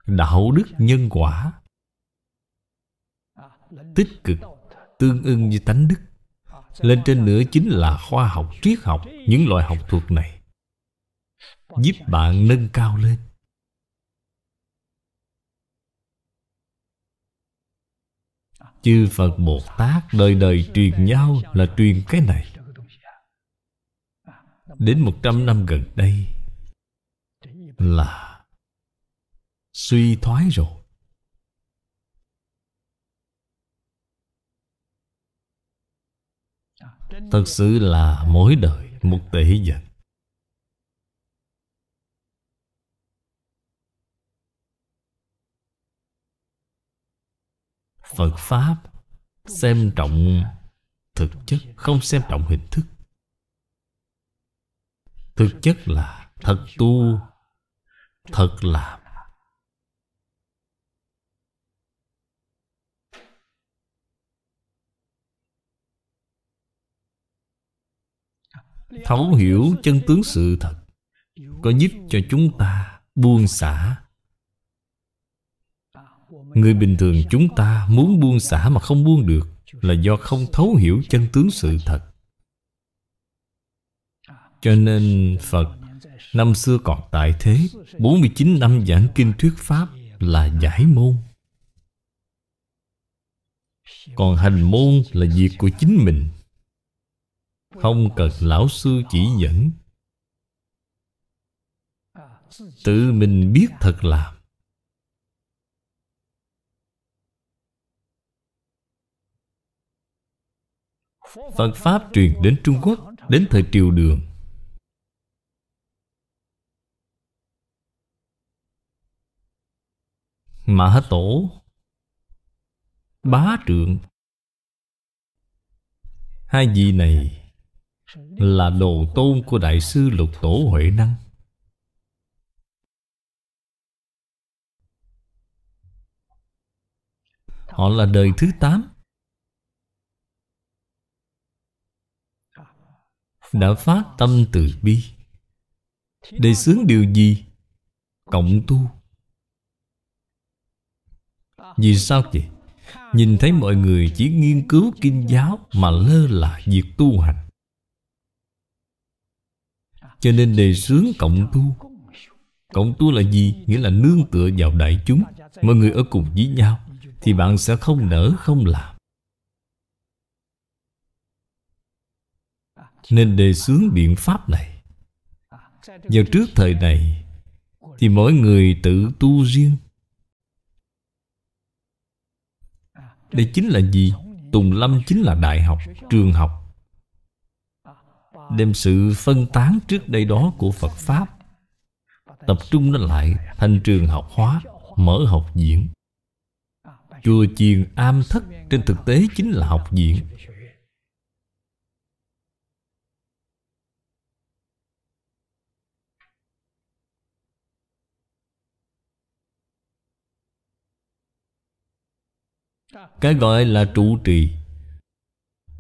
Đạo đức nhân quả. Tích cực Tương ưng với tánh đức. Lên trên nữa chính là khoa học, triết học Những loại học thuật này Giúp bạn nâng cao lên. Chư Phật Bồ Tát đời đời truyền nhau là truyền cái này. Đến một trăm năm gần đây Là Suy thoái rồi. Thật sự là mỗi đời một tỷ dần. Phật Pháp Xem trọng thực chất, Không xem trọng hình thức. Thực chất là thật tu, Thật làm. Thấu hiểu chân tướng sự thật, Có giúp cho chúng ta buông xả. Người bình thường chúng ta muốn buông xả mà không buông được Là do không thấu hiểu chân tướng sự thật. Cho nên Phật, Năm xưa còn tại thế 49 năm giảng kinh thuyết Pháp Là giải môn. Còn hành môn là việc của chính mình. Không cần lão sư chỉ dẫn. Tự mình biết thật làm Phật Pháp truyền đến Trung Quốc, Đến thời triều đường. Mã Tổ. Bá Trượng. Hai vị này là đồ tôn của Đại sư Lục Tổ Huệ Năng. Họ là đời thứ tám. Đã phát tâm từ bi Đề xướng điều gì? Cộng tu. Vì sao vậy? Nhìn thấy mọi người chỉ nghiên cứu kinh giáo Mà lơ là việc tu hành. Cho nên đề xướng cộng tu. Cộng tu là gì? Nghĩa là nương tựa vào đại chúng. Mọi người ở cùng với nhau Thì bạn sẽ không nỡ không làm. Nên đề xướng biện pháp này. Vào trước thời này Thì mỗi người tự tu riêng. Đây chính là gì? Tùng Lâm chính là đại học, trường học. Đem sự phân tán trước đây đó của Phật Pháp Tập trung nó lại thành trường học hóa Mở học viện. Chùa chiền am thất Trên thực tế chính là học viện. Cái gọi là trụ trì.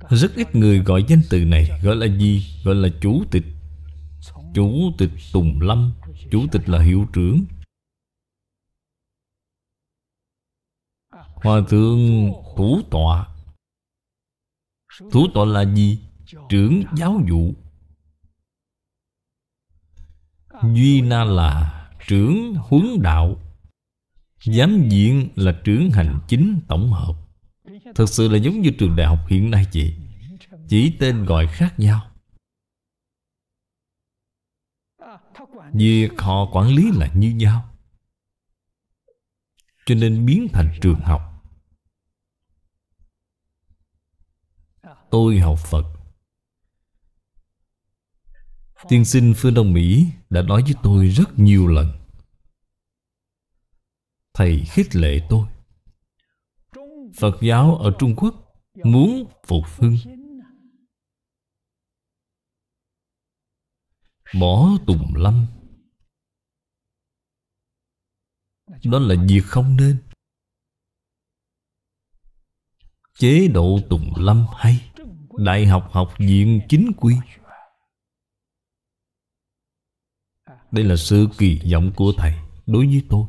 Rất ít người gọi danh từ này, Gọi là gì? Gọi là chủ tịch. Chủ tịch Tùng Lâm, Chủ tịch là hiệu trưởng. Hòa thượng thủ tọa. Thủ tọa là gì? Trưởng giáo vụ Duy na là trưởng huấn đạo. Giám diện là trưởng hành chính tổng hợp. Thực sự là giống như trường đại học hiện nay vậy Chỉ tên gọi khác nhau. Việc họ quản lý là như nhau. Cho nên biến thành trường học. Tôi học Phật. Tiên sinh phương Đông Mỹ đã nói với tôi rất nhiều lần. Thầy khích lệ tôi. Phật giáo ở Trung Quốc muốn phục hưng. Bỏ tùng lâm. Đó là việc không nên. Chế độ tùng lâm hay. Đại học học viện chính quy. Đây là sự kỳ vọng của Thầy Đối với tôi.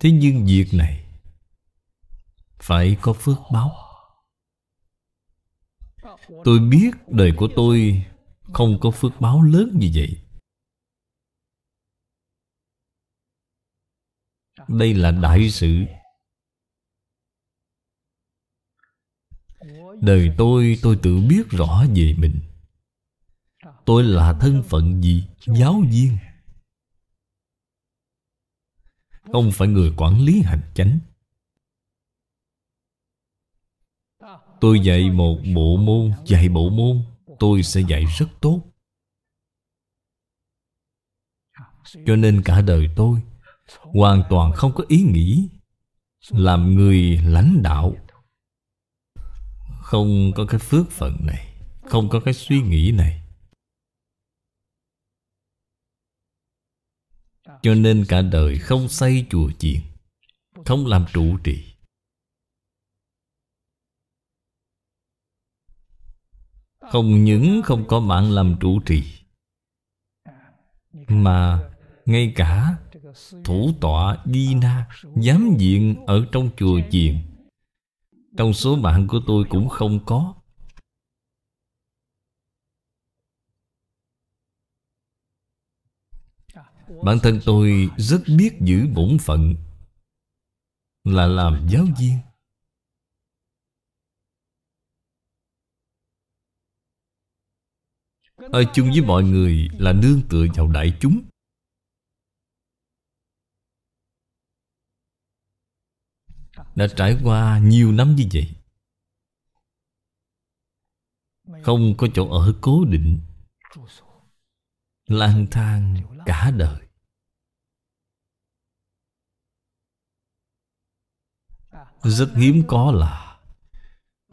Thế nhưng việc này phải có phước báo. Tôi biết đời của tôi Không có phước báo lớn như vậy. Đây là đại sự. Đời tôi tôi tự biết rõ về mình. Tôi là thân phận gì? Giáo viên. Không phải người quản lý hành chánh. Tôi dạy một bộ môn, Dạy bộ môn, Tôi sẽ dạy rất tốt. Cho nên cả đời tôi Hoàn toàn không có ý nghĩ Làm người lãnh đạo. Không có cái phước phận này, Không có cái suy nghĩ này. Cho nên cả đời không xây chùa chiền, Không làm trụ trì. Không những không có mạng làm trụ trì, Mà ngay cả thủ tọa Di Na Giám diện ở trong chùa chiền, Trong số bạn của tôi cũng không có. Bản thân tôi rất biết giữ bổn phận Là làm giáo viên. Ở chung với mọi người là nương tựa vào đại chúng. Đã trải qua nhiều năm như vậy, Không có chỗ ở cố định, lang thang cả đời. Rất hiếm có là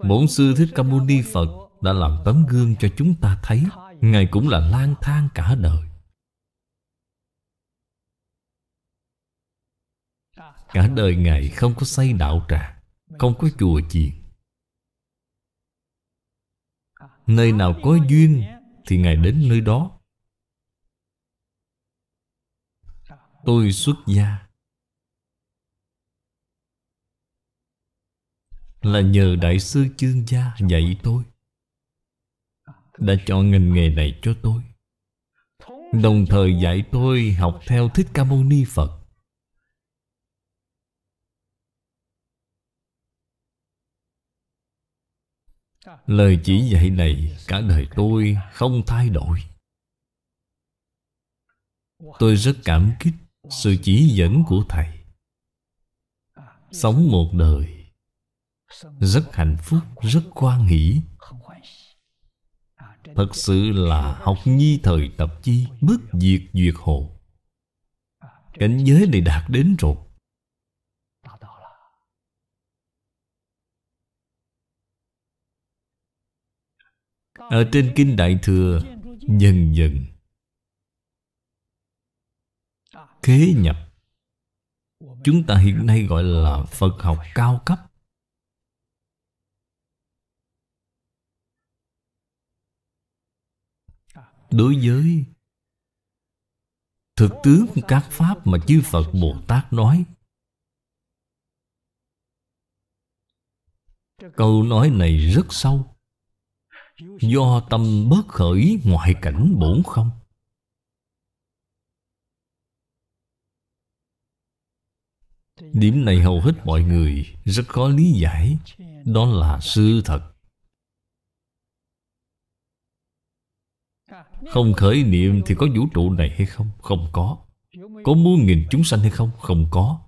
bổn sư thích ca mâu ni phật đã làm tấm gương cho chúng ta thấy ngài cũng là lang thang cả đời. Cả đời ngài không có xây đạo tràng không có chùa chiền. Nơi nào có duyên thì ngài đến nơi đó. Tôi xuất gia. Là nhờ đại sư chương gia dạy tôi đã chọn ngành nghề này cho tôi. Đồng thời dạy tôi học theo thích ca mâu ni phật. Lời chỉ dạy này cả đời tôi không thay đổi. Tôi rất cảm kích sự chỉ dẫn của thầy. Sống một đời rất hạnh phúc, rất quan hỷ thật sự là học nhi thời tập chi bất diệt duyệt hồ. Cảnh giới này đạt đến rồi. Ở trên kinh đại thừa, dần dần khế nhập. Chúng ta hiện nay gọi là phật học cao cấp. Đối với thực tướng các pháp mà chư phật bồ tát nói. Câu nói này rất sâu. Do tâm bất khởi ngoại cảnh bổn không? Điểm này hầu hết mọi người rất khó lý giải. Đó là sự thật. Không khởi niệm thì có vũ trụ này hay không? Không có. Có muôn nghìn chúng sanh hay không? Không có.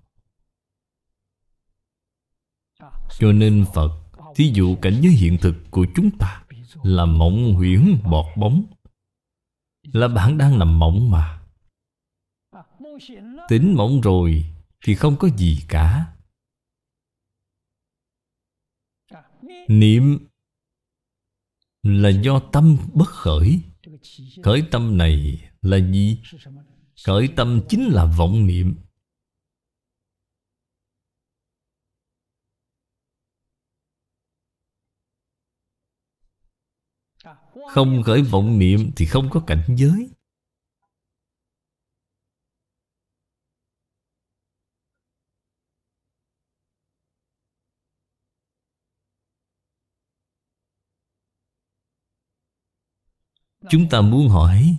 Cho nên Phật, Thí dụ cảnh giới hiện thực của chúng ta Là mộng huyễn bọt bóng, Là bạn đang nằm mộng mà. Tính mộng rồi Thì không có gì cả. Niệm Là do tâm bất khởi. Khởi tâm này là gì? Khởi tâm chính là vọng niệm Không khởi vọng niệm thì không có cảnh giới Chúng ta muốn hỏi,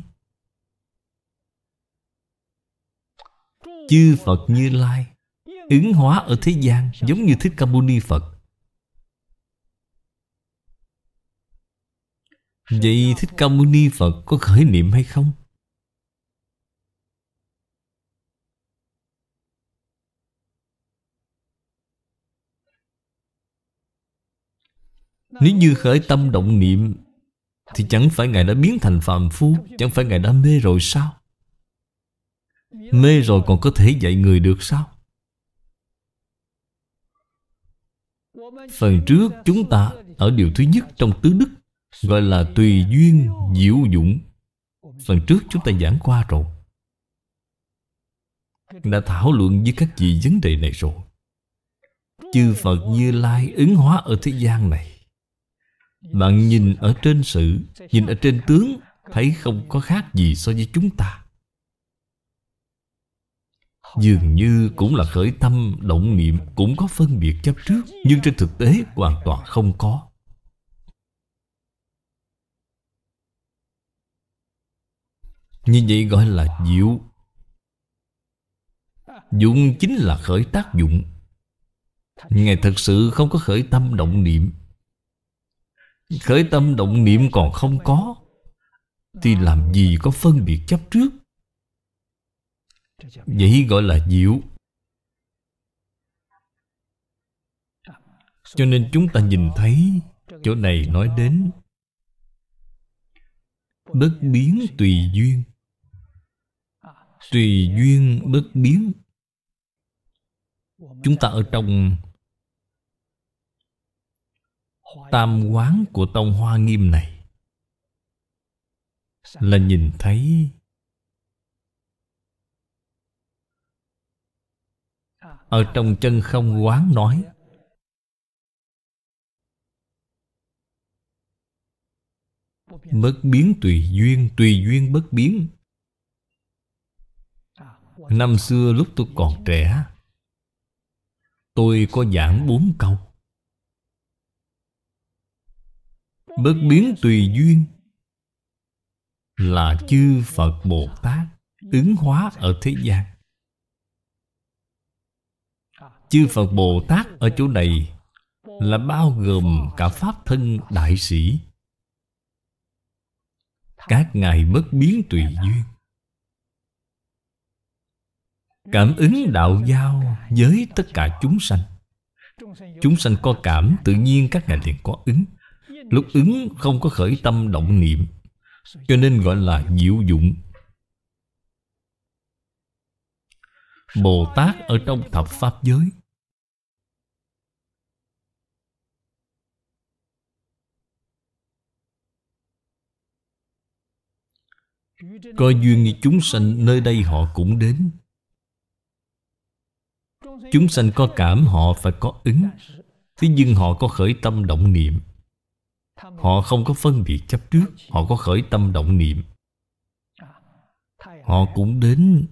Chư Phật Như Lai Ứng hóa ở thế gian Giống như Thích Ca Mâu Ni Phật Vậy Thích Ca Mâu Ni Phật có khởi niệm hay không? Nếu như khởi tâm động niệm thì chẳng phải Ngài đã biến thành phàm phu, Chẳng phải Ngài đã mê rồi sao? Mê rồi còn có thể dạy người được sao? Phần trước chúng ta Ở điều thứ nhất trong tứ đức Gọi là tùy duyên diệu dụng. Phần trước chúng ta giảng qua rồi. Đã thảo luận với các vị vấn đề này rồi. Chư Phật Như Lai ứng hóa ở thế gian này. Bạn nhìn ở trên sự, Nhìn ở trên tướng, Thấy không có khác gì so với chúng ta. Dường như cũng là khởi tâm động niệm Cũng có phân biệt chấp trước, Nhưng trên thực tế hoàn toàn không có. Như vậy gọi là diệu. Dụng chính là khởi tác dụng. Ngài thật sự không có khởi tâm động niệm. Khởi tâm động niệm còn không có, Thì làm gì có phân biệt chấp trước? Vậy gọi là diệu. Cho nên chúng ta nhìn thấy Chỗ này nói đến Bất biến tùy duyên. Tùy duyên bất biến. Chúng ta ở trong Tam quán của Tông Hoa Nghiêm này Là nhìn thấy Ở trong chân không quán nói, Bất biến tùy duyên Tùy duyên bất biến. Năm xưa lúc tôi còn trẻ, Tôi có giảng bốn câu. Bất biến tùy duyên Là chư Phật Bồ Tát Ứng hóa ở thế gian. Chư Phật Bồ Tát ở chỗ này Là bao gồm cả Pháp thân đại sĩ. Các ngài bất biến tùy duyên. Cảm ứng đạo giao với tất cả chúng sanh. Chúng sanh có cảm Tự nhiên các ngài liền có ứng. Lúc ứng không có khởi tâm động niệm, Cho nên gọi là diệu dụng. Bồ Tát ở trong thập Pháp giới. Coi duyên như chúng sanh nơi đây họ cũng đến. Chúng sanh có cảm, họ phải có ứng. Thế nhưng họ có khởi tâm động niệm. Họ không có phân biệt chấp trước, Họ có khởi tâm động niệm. Họ cũng đến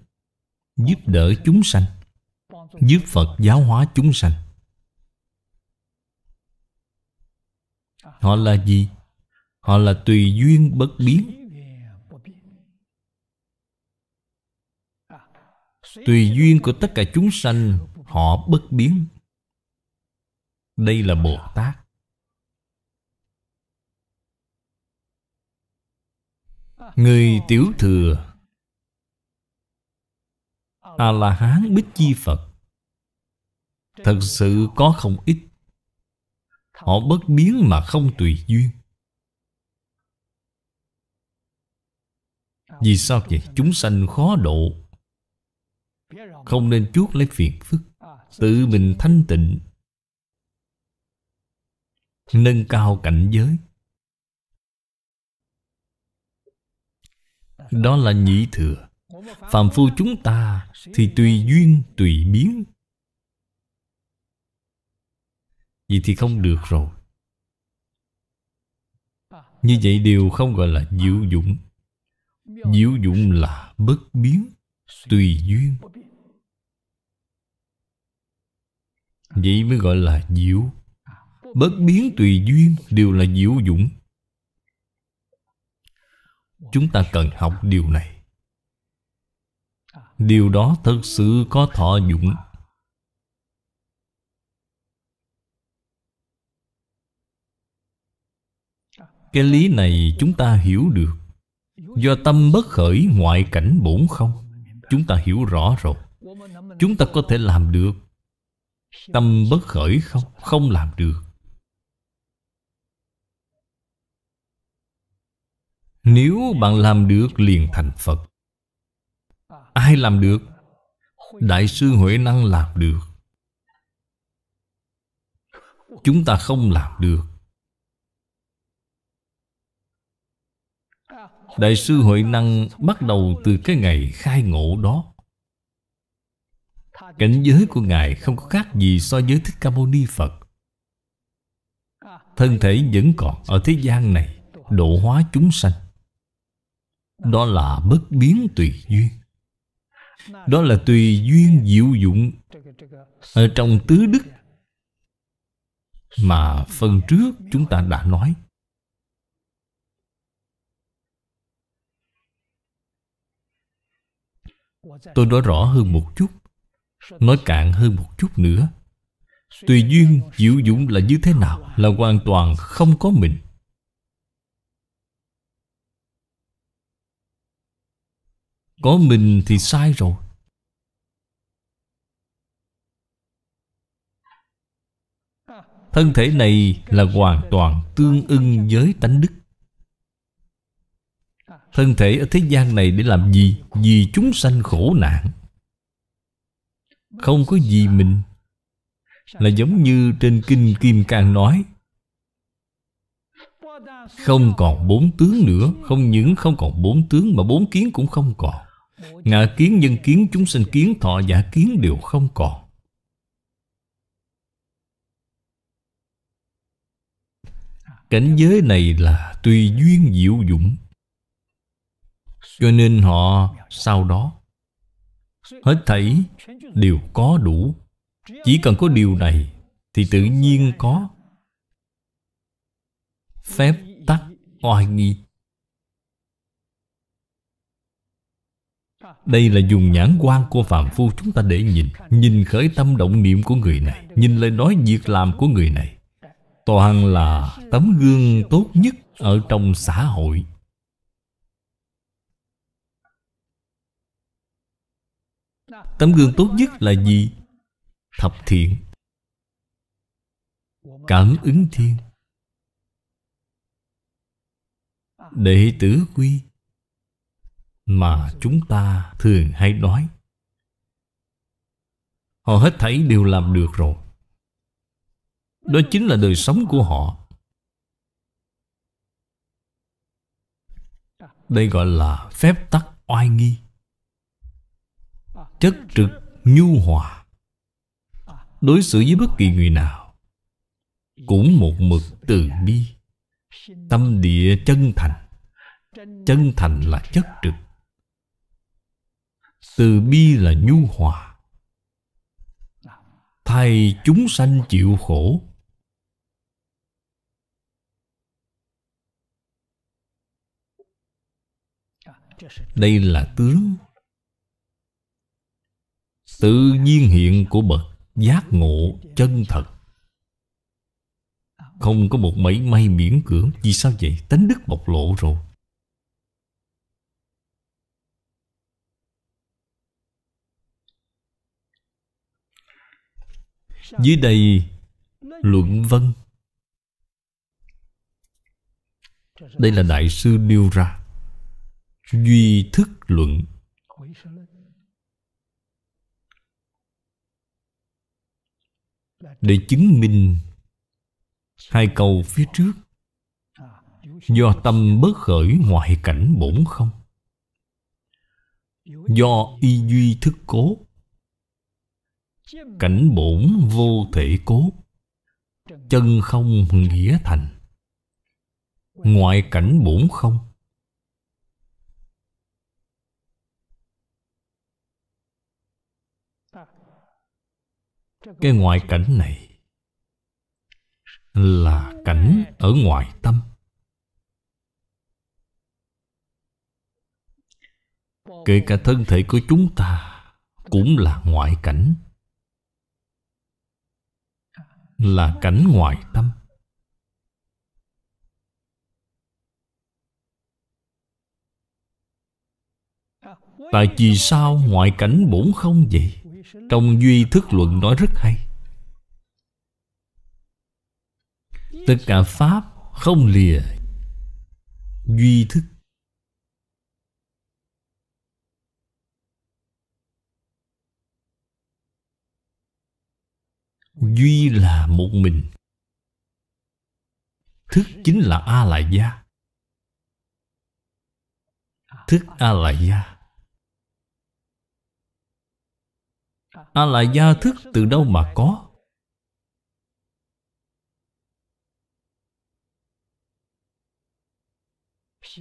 Giúp đỡ chúng sanh, Giúp Phật giáo hóa chúng sanh. Họ là gì? Họ là tùy duyên bất biến. Tùy duyên của tất cả chúng sanh, Họ bất biến. Đây là Bồ Tát. Người tiểu thừa. A-la-hán Bích Chi Phật. Thật sự có không ít. Họ bất biến mà không tùy duyên. Vì sao vậy? Chúng sanh khó độ. Không nên chuốc lấy phiền phức. Tự mình thanh tịnh. Nâng cao cảnh giới. Đó là nhị thừa. Phạm phu chúng ta Thì tùy duyên, tùy biến. Vậy thì không được rồi. Như vậy đều không gọi là diệu dụng. Diệu dụng là bất biến, Tùy duyên. Vậy mới gọi là diệu. Bất biến tùy duyên đều là diệu dụng. Chúng ta cần học điều này. Điều đó thật sự có thọ dụng. Cái lý này chúng ta hiểu được. Do tâm bất khởi ngoại cảnh bổn không? Chúng ta hiểu rõ rồi. Chúng ta có thể làm được Tâm bất khởi không? Không làm được. Nếu bạn làm được liền thành Phật, Ai làm được? Đại sư Huệ Năng làm được. Chúng ta không làm được. Đại sư Huệ Năng bắt đầu từ cái ngày khai ngộ đó. Cảnh giới của Ngài không có khác gì so với Thích Ca Mâu Ni Phật. Thân thể vẫn còn ở thế gian này, Độ hóa chúng sanh. Đó là bất biến tùy duyên. Đó là tùy duyên diệu dụng Ở trong tứ đức Mà phần trước chúng ta đã nói. Tôi nói rõ hơn một chút, Nói cạn hơn một chút nữa. Tùy duyên diệu dụng là như thế nào Là hoàn toàn không có mình. Có mình thì sai rồi. Thân thể này là hoàn toàn tương ưng với tánh đức. Thân thể ở thế gian này để làm gì? Vì chúng sanh khổ nạn. Không có gì mình. Là giống như trên Kinh Kim Cang nói, Không còn bốn tướng nữa, Không những không còn bốn tướng Mà bốn kiến cũng không còn ngã kiến, nhân kiến, chúng sinh kiến, thọ giả kiến đều không còn. Cảnh giới này là tùy duyên diệu dụng. Cho nên họ sau đó. Hết thảy đều có đủ. Chỉ cần có điều này Thì tự nhiên có. Phép tắc oai nghi. Đây là dùng nhãn quan của Phạm Phu, chúng ta để nhìn. Nhìn khởi tâm động niệm của người này, Nhìn lời nói việc làm của người này. Toàn là tấm gương tốt nhất ở trong xã hội. Tấm gương tốt nhất là gì? Thập thiện. Cảm ứng thiên. Đệ tử quy. Mà chúng ta thường hay nói. Họ hết thảy đều làm được rồi. Đó chính là đời sống của họ. Đây gọi là phép tắc oai nghi. Chất trực nhu hòa. Đối xử với bất kỳ người nào cũng một mực từ bi. Tâm địa chân thành. Chân thành là chất trực từ bi là nhu hòa. Thay chúng sanh chịu khổ. Đây là tướng tự nhiên hiện của bậc giác ngộ chân thật. Không có một mảy may miễn cưỡng, vì sao vậy? Tánh đức bộc lộ rồi. Dưới đây Luận vân Đây là Đại sư nêu ra Duy thức luận. Để chứng minh Hai câu phía trước, Do tâm bất khởi ngoại cảnh bổn không? Do y duy thức cố Cảnh bổn vô thể cố. Chân không nghĩa thành. Ngoại cảnh bổn không. Cái ngoại cảnh này Là cảnh ở ngoài tâm. Kể cả thân thể của chúng ta Cũng là ngoại cảnh. Là cảnh ngoài tâm. Tại vì sao ngoại cảnh bổn không vậy? Trong Duy Thức Luận nói rất hay. Tất cả Pháp không lìa Duy thức. Duy là một mình. Thức chính là A-lại gia Thức A-lại gia A lại gia thức từ đâu mà có?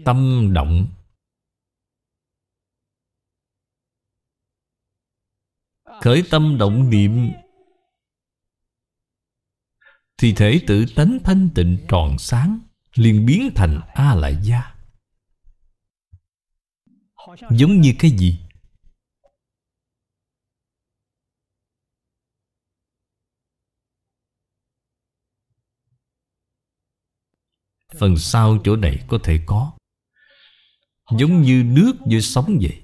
Tâm động. Khởi tâm động niệm. Thì thể tự tánh thanh tịnh tròn sáng liền biến thành A lại gia Giống như cái gì? Phần sau chỗ này có thể có. Giống như nước như sóng vậy.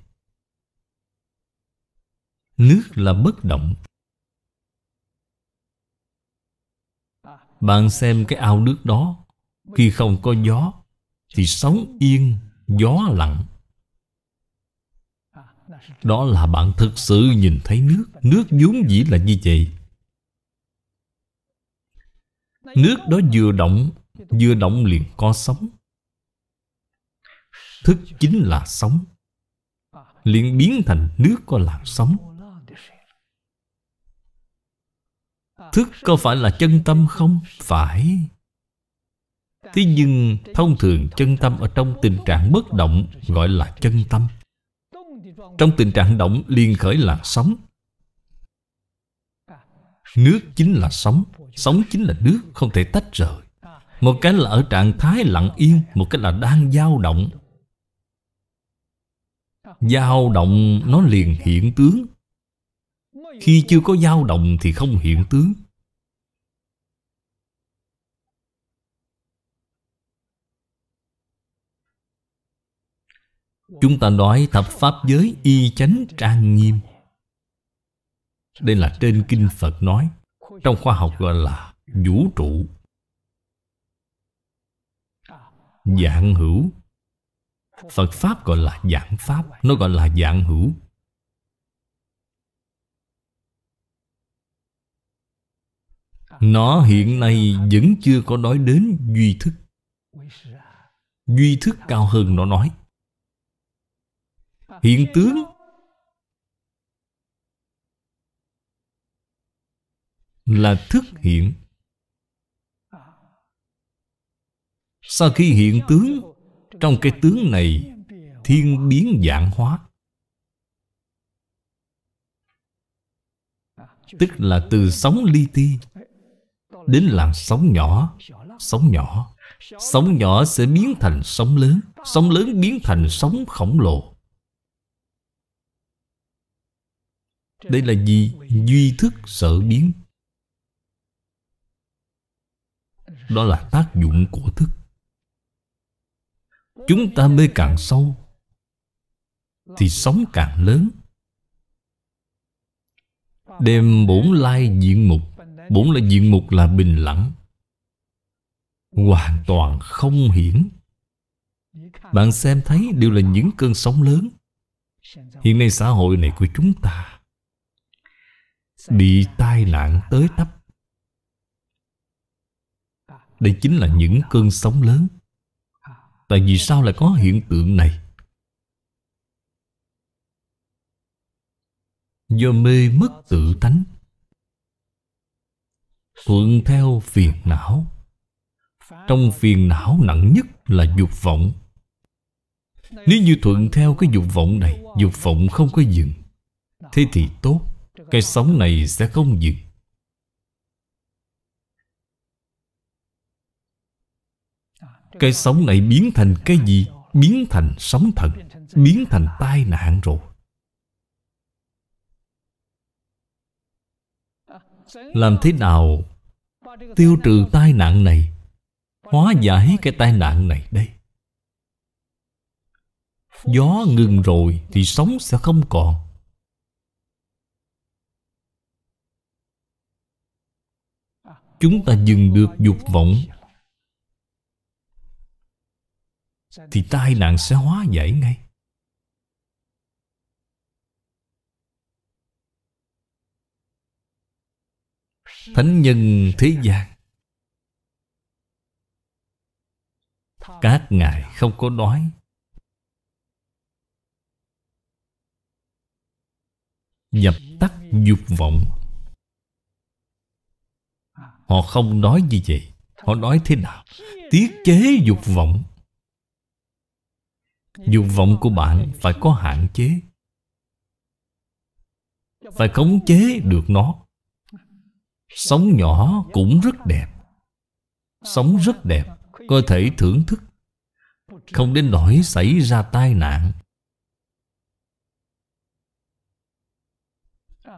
Nước là bất động. Bạn xem cái ao nước đó Khi không có gió Thì sóng yên, gió lặng. Đó là bạn thực sự nhìn thấy nước. Nước vốn dĩ là như vậy. Nước đó vừa động Vừa động liền có sóng Thức chính là sống. Liền biến thành nước có làn sóng. Thức có phải là chân tâm không? Phải. Thế nhưng thông thường chân tâm ở trong tình trạng bất động gọi là chân tâm. Trong tình trạng động liền khởi là sống. Nước chính là sống Sống chính là nước, Không thể tách rời. Một cái là ở trạng thái lặng yên, Một cái là đang dao động. Dao động nó liền hiện tướng. Khi chưa có dao động thì không hiện tướng. Chúng ta nói thập pháp giới y chánh trang nghiêm. Đây là trên kinh Phật nói, Trong khoa học gọi là vũ trụ. Dạng hữu. Phật Pháp gọi là dạng Pháp, Nó gọi là dạng hữu. Nó hiện nay vẫn chưa có nói đến duy thức. Duy thức cao hơn nó nói. Hiện tướng. Là thức hiện. Sau khi hiện tướng, Trong cái tướng này, Thiên biến dạng hóa. Tức là từ sóng li ti Đến làn sóng nhỏ Sóng nhỏ. Sóng nhỏ sẽ biến thành sóng lớn Sóng lớn biến thành sóng khổng lồ. Đây là gì? Duy thức sở biến. Đó là tác dụng của thức. Chúng ta mê càng sâu, Thì sóng càng lớn. Đem bổn lai diện mục. Bổn là diện mục là bình lặng, Hoàn toàn không hiển. Bạn xem thấy đều là những cơn sóng lớn. Hiện nay xã hội này của chúng ta Bị tai nạn tới tấp. Đây chính là những cơn sóng lớn. Tại vì sao lại có hiện tượng này? Do mê mất tự tánh. Thuận theo phiền não. Trong phiền não nặng nhất là dục vọng. Nếu như thuận theo cái dục vọng này, Dục vọng không có dừng, Thế thì tốt. Cái sống này sẽ không dừng. Cái sống này biến thành cái gì? Biến thành sóng thần, Biến thành tai nạn rồi. Làm thế nào Tiêu trừ tai nạn này, Hóa giải cái tai nạn này đây? Gió ngừng rồi Thì sóng sẽ không còn. Chúng ta dừng được dục vọng, Thì tai nạn sẽ hóa giải ngay. Thánh nhân thế gian, Các ngài không có nói. Dập tắt dục vọng. Họ không nói như vậy Họ nói thế nào? Tiết chế dục vọng. Dục vọng của bạn phải có hạn chế. Phải khống chế được nó. Sống nhỏ cũng rất đẹp. Sống rất đẹp Có thể thưởng thức. Không đến nỗi xảy ra tai nạn.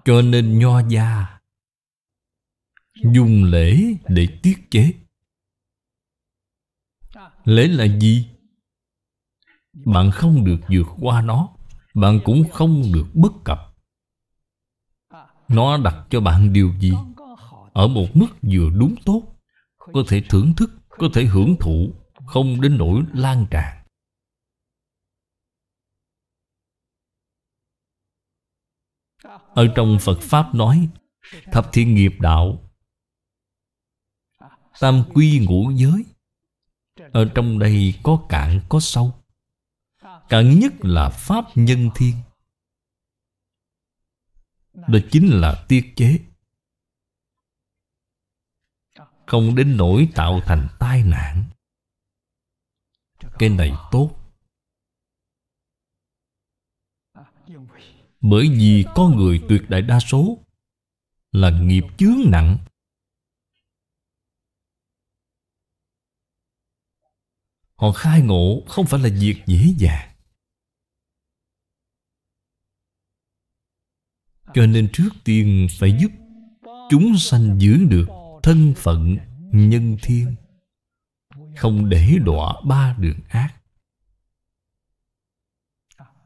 Cho nên nho gia Dùng lễ để tiết chế Lễ là gì? Bạn không được vượt qua nó Bạn cũng không được bất cập Nó đặt cho bạn điều gì? Ở một mức vừa đúng tốt, Có thể thưởng thức, Có thể hưởng thụ, Không đến nỗi lan tràn Ở trong Phật Pháp nói, Thập thiên nghiệp đạo Tam quy ngũ giới. Ở trong đây có cạn, có sâu. Cạn nhất là Pháp nhân thiên. Đó chính là tiết chế. Không đến nỗi tạo thành tai nạn. Cái này tốt. Bởi vì có người tuyệt đại đa số Là nghiệp chướng nặng. Họ khai ngộ không phải là việc dễ dàng. Cho nên trước tiên phải giúp Chúng sanh giữ được thân phận nhân thiên, Không để đọa ba đường ác.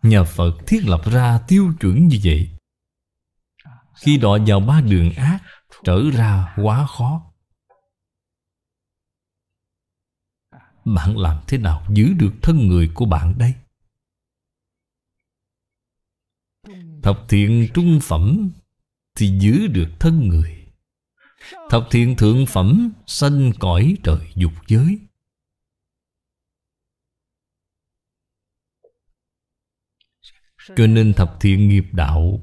Nhà Phật thiết lập ra tiêu chuẩn như vậy. Khi đọa vào ba đường ác, Trở ra quá khó. Bạn làm thế nào giữ được thân người của bạn đây? Thập thiện trung phẩm Thì giữ được thân người. Thập thiện thượng phẩm Sanh cõi trời dục giới. Cho nên thập thiện nghiệp đạo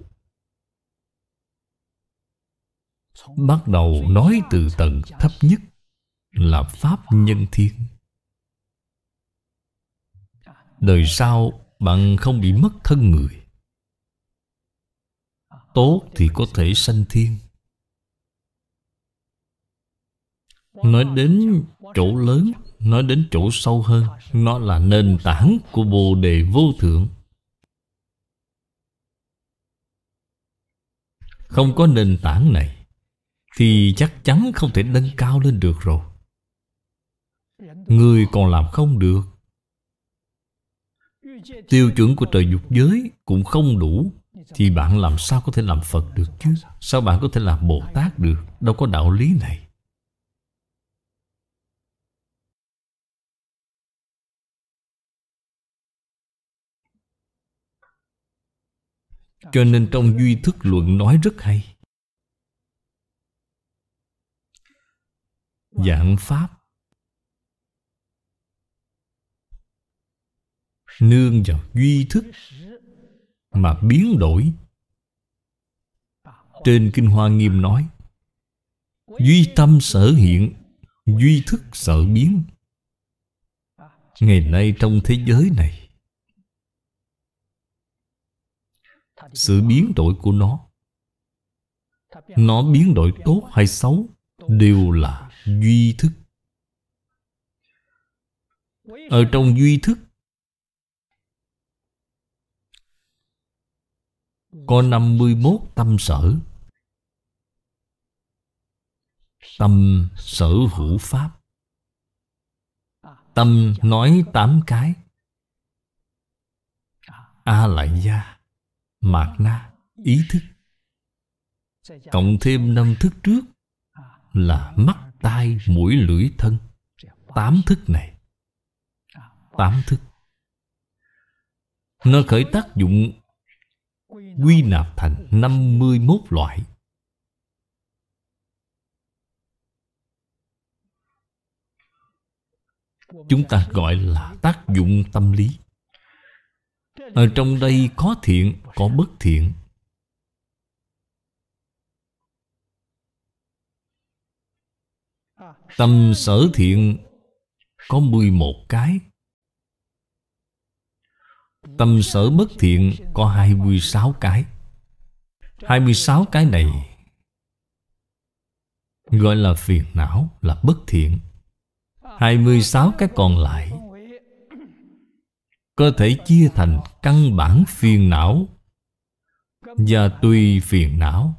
Bắt đầu nói từ tầng thấp nhất Là Pháp Nhân Thiên. Đời sau, bạn không bị mất thân người. Tốt thì có thể sanh thiên. Nói đến chỗ lớn, Nói đến chỗ sâu hơn, Nó là nền tảng của Bồ Đề Vô Thượng. Không có nền tảng này, Thì chắc chắn không thể nâng cao lên được rồi. Người còn làm không được. Tiêu chuẩn của trời dục giới cũng không đủ, Thì bạn làm sao có thể làm Phật được chứ? Sao bạn có thể làm Bồ Tát được? Đâu có đạo lý này. Cho nên trong duy thức luận nói rất hay. Dạng Pháp Nương vào duy thức Mà biến đổi. Trên Kinh Hoa Nghiêm nói, Duy tâm sở hiện, Duy thức sở biến. Ngày nay trong thế giới này, sự biến đổi của nó nó biến đổi tốt hay xấu đều là duy thức. Ở trong duy thức có 51 tâm sở. Tâm sở hữu pháp. Tâm nói tám cái. A lại gia mạt na ý thức. Cộng thêm năm thức trước là mắt, tai, mũi, lưỡi, thân. Tám thức này. Tám thức. Nó khởi tác dụng quy nạp thành 51 loại. Chúng ta gọi là tác dụng tâm lý. Ở trong đây có thiện, có bất thiện. Tâm sở thiện có 11 cái. Tâm sở bất thiện có 26 cái 26 cái này Gọi là phiền não là bất thiện 26 cái còn lại cơ thể chia thành căn bản phiền não và tùy phiền não.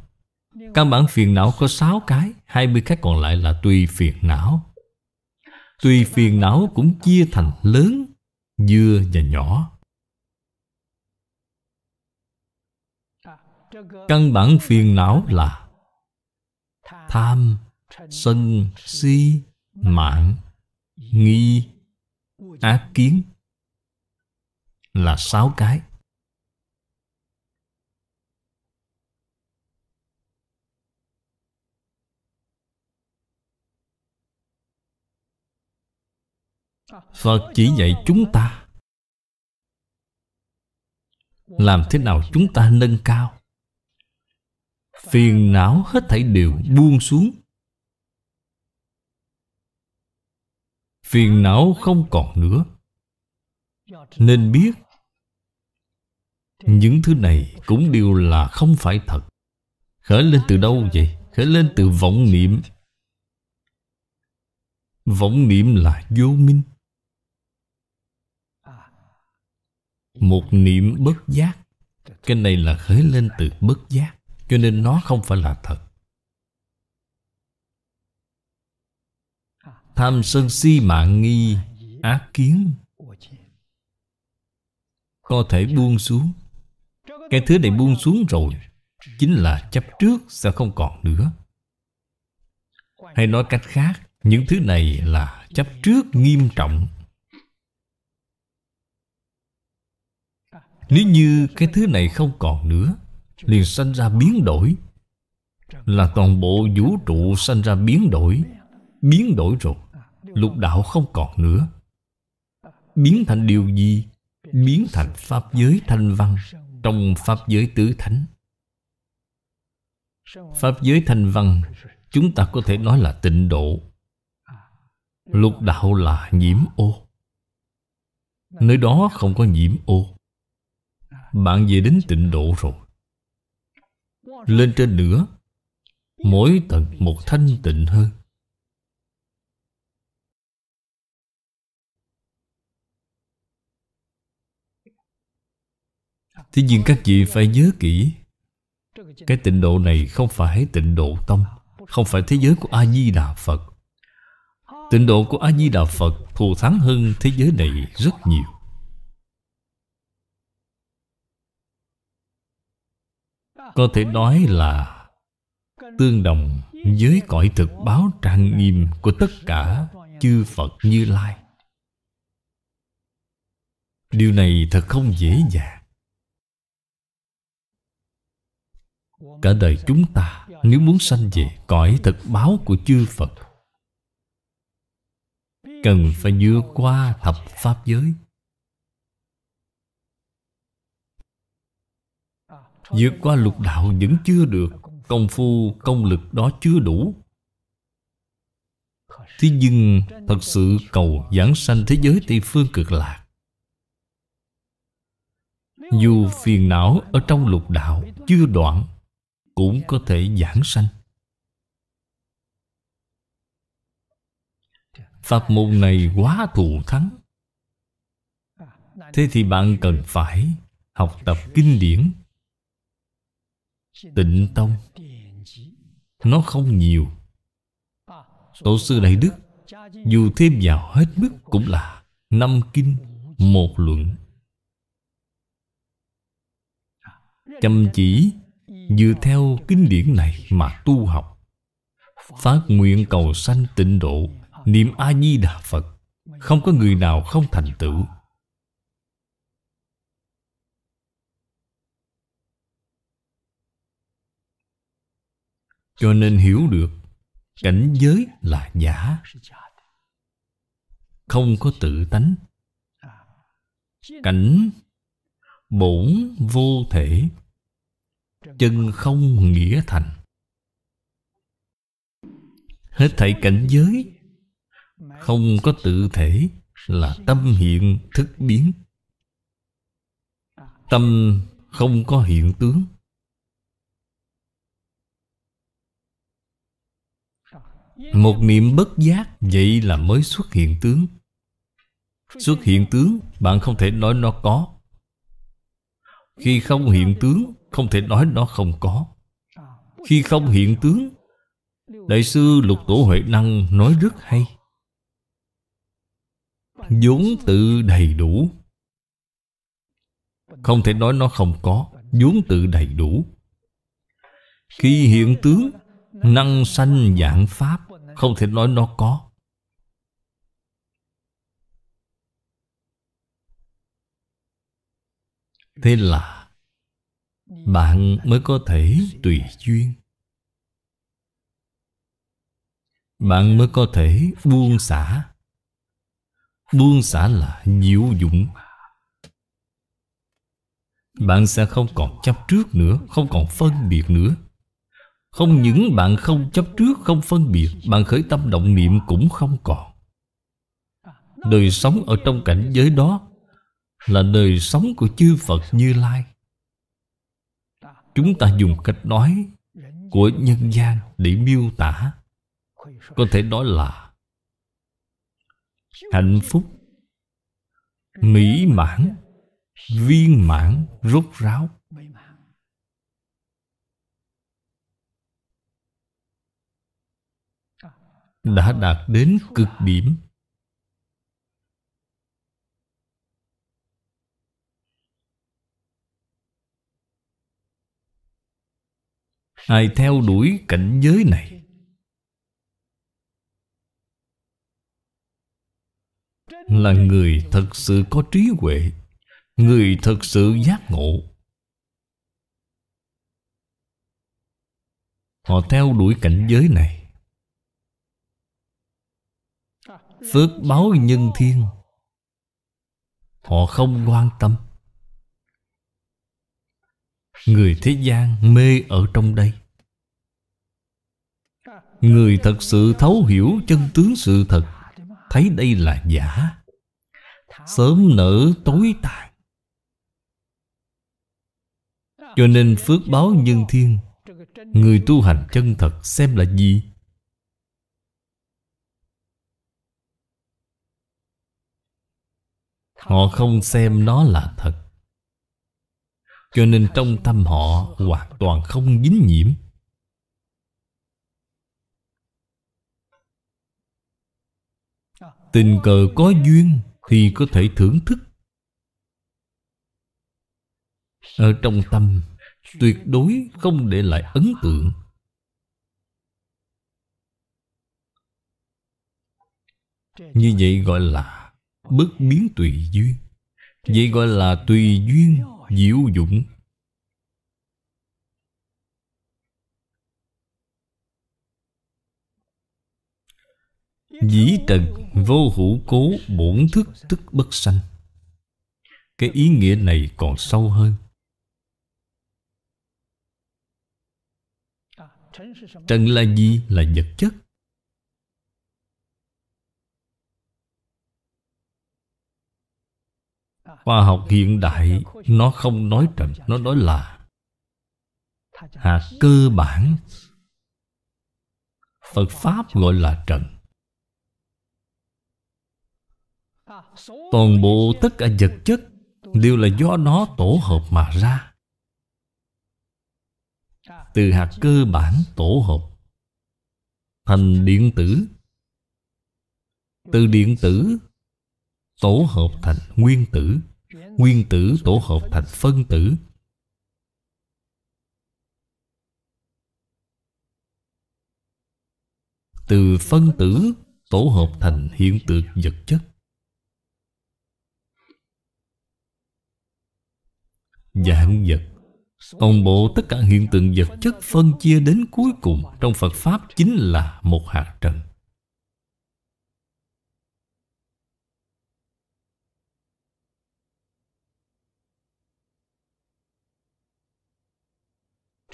Căn bản phiền não có 6 cái, 20 cái còn lại là tùy phiền não. Tùy phiền não cũng chia thành lớn, dưa và nhỏ. Căn bản phiền não là tham, sân, si, mạng, nghi, ác kiến là sáu cái. Phật chỉ dạy chúng ta Làm thế nào chúng ta nâng cao. Phiền não hết thảy đều buông xuống. Phiền não không còn nữa. Nên biết, những thứ này cũng đều là không phải thật. Khởi lên từ đâu vậy? Khởi lên từ vọng niệm. Vọng niệm là vô minh. Một niệm bất giác. Cái này là khởi lên từ bất giác. Cho nên nó không phải là thật. Tham sân si mạng nghi Ác kiến, Có thể buông xuống. Cái thứ này buông xuống rồi, Chính là chấp trước sẽ không còn nữa. Hay nói cách khác, Những thứ này là chấp trước nghiêm trọng. Nếu như cái thứ này không còn nữa Liền sanh ra biến đổi Là toàn bộ vũ trụ sanh ra biến đổi Biến đổi rồi, Lục đạo không còn nữa Biến thành điều gì? Biến thành Pháp giới thanh văn trong Pháp giới tứ thánh. Pháp giới thanh văn, chúng ta có thể nói là tịnh độ. Lục đạo là nhiễm ô. Nơi đó không có nhiễm ô. Bạn về đến tịnh độ rồi lên trên nữa, mỗi tầng một thanh tịnh hơn. Tuy nhiên các vị phải nhớ kỹ, cái tịnh độ này không phải tịnh độ tông không phải thế giới của a di đà phật. Tịnh độ của a di đà phật thù thắng hơn thế giới này rất nhiều. Có thể nói là Tương đồng với cõi thực báo trang nghiêm Của tất cả chư Phật Như Lai. Điều này thật không dễ dàng. Cả đời chúng ta, Nếu muốn sanh về cõi thực báo của chư Phật, Cần phải vượt qua thập Pháp giới. Vượt qua lục đạo vẫn chưa được. Công phu, công lực đó chưa đủ. Thế nhưng thật sự cầu giảng sanh thế giới Tây Phương cực lạc. Dù phiền não ở trong lục đạo chưa đoạn Cũng có thể giảng sanh. Pháp môn này quá thù thắng. Thế thì bạn cần phải học tập kinh điển. Tịnh Tông. Nó không nhiều. Tổ sư Đại Đức, Dù thêm vào hết mức cũng là Năm kinh Một luận. Chăm chỉ Dựa theo kinh điển này mà tu học. Phát nguyện cầu sanh tịnh độ, Niệm A-di-đà Phật. Không có người nào không thành tựu. Cho nên hiểu được, Cảnh giới là giả. Không có tự tánh. Cảnh bổn vô thể, Chân không nghĩa thành. Hết thảy cảnh giới, Không có tự thể Là tâm hiện thức biến. Tâm không có hiện tướng. Một niệm bất giác, Vậy là mới xuất hiện tướng. Xuất hiện tướng, Bạn không thể nói nó có. Khi không hiện tướng, Không thể nói nó không có. Khi không hiện tướng, Đại sư Lục Tổ Huệ Năng nói rất hay. Vốn tự đầy đủ. Không thể nói nó không có, vốn tự đầy đủ. Khi hiện tướng, Năng sanh dạng Pháp. Không thể nói nó có. Thế là Bạn mới có thể tùy duyên. Bạn mới có thể buông xả. Buông xả là diệu dụng Bạn sẽ không còn chấp trước nữa, Không còn phân biệt nữa không những bạn không chấp trước, Không phân biệt, Bạn khởi tâm động niệm cũng không còn. Đời sống ở trong cảnh giới đó Là đời sống của chư Phật Như Lai. Chúng ta dùng cách nói Của nhân gian để miêu tả. Có thể nói là Hạnh phúc, Mỹ mãn, Viên mãn, rốt ráo. Đã đạt đến cực điểm. Ai theo đuổi cảnh giới này? Là người thật sự có trí huệ, người thật sự giác ngộ. Họ theo đuổi cảnh giới này. Phước báo nhân thiên. Họ không quan tâm. Người thế gian mê ở trong đây. Người thật sự thấu hiểu chân tướng sự thật, Thấy đây là giả. Sớm nở tối tàn. Cho nên phước báo nhân thiên, Người tu hành chân thật xem là gì? Họ không xem nó là thật. Cho nên trong tâm họ hoàn toàn không dính nhiễm. Tình cờ có duyên Thì có thể thưởng thức. Ở trong tâm, Tuyệt đối không để lại ấn tượng. Như vậy gọi là Bất biến tùy duyên. Vậy gọi là tùy duyên diệu dụng. Dĩ trần vô hữu cố bổn thức tức bất sanh. Cái ý nghĩa này còn sâu hơn. Trần là gì? Là vật chất. Khoa học hiện đại, Nó không nói trần, Nó nói là. Hạt cơ bản. Phật Pháp gọi là trần. Toàn bộ tất cả vật chất Đều là do nó tổ hợp mà ra. Từ hạt cơ bản tổ hợp Thành điện tử. Từ điện tử Tổ hợp thành nguyên tử. Nguyên tử tổ hợp thành phân tử. Từ phân tử tổ hợp thành hiện tượng vật chất. Dạng vật. Toàn bộ tất cả hiện tượng vật chất phân chia đến cuối cùng Trong Phật Pháp chính là một hạt trần.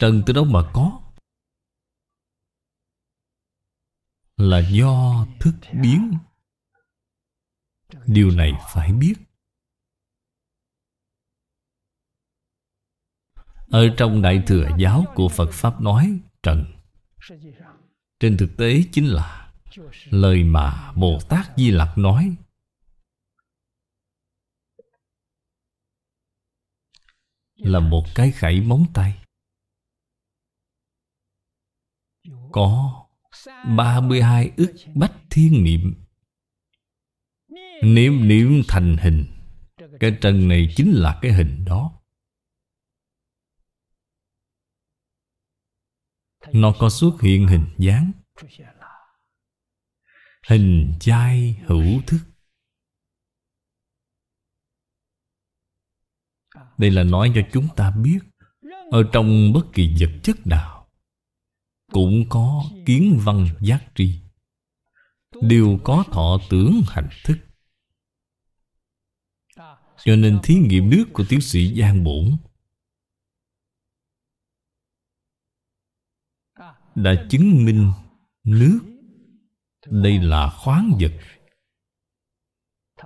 Trần từ đâu mà có? Là do thức biến. Điều này phải biết. Ở trong Đại Thừa Giáo của Phật Pháp nói Trần Trên thực tế chính là Lời mà Bồ Tát Di Lặc nói. Là một cái khẩy móng tay. Có 32 ức bách thiên niệm. Niệm niệm thành hình. Cái trần này chính là cái hình đó. Nó có xuất hiện hình dáng. Hình chai hữu thức. Đây là nói cho chúng ta biết, Ở trong bất kỳ vật chất nào cũng có kiến văn giác tri. Đều có thọ tưởng hành thức. Cho nên thí nghiệm nước của tiến sĩ Giang Bổn đã chứng minh nước đây là khoáng vật.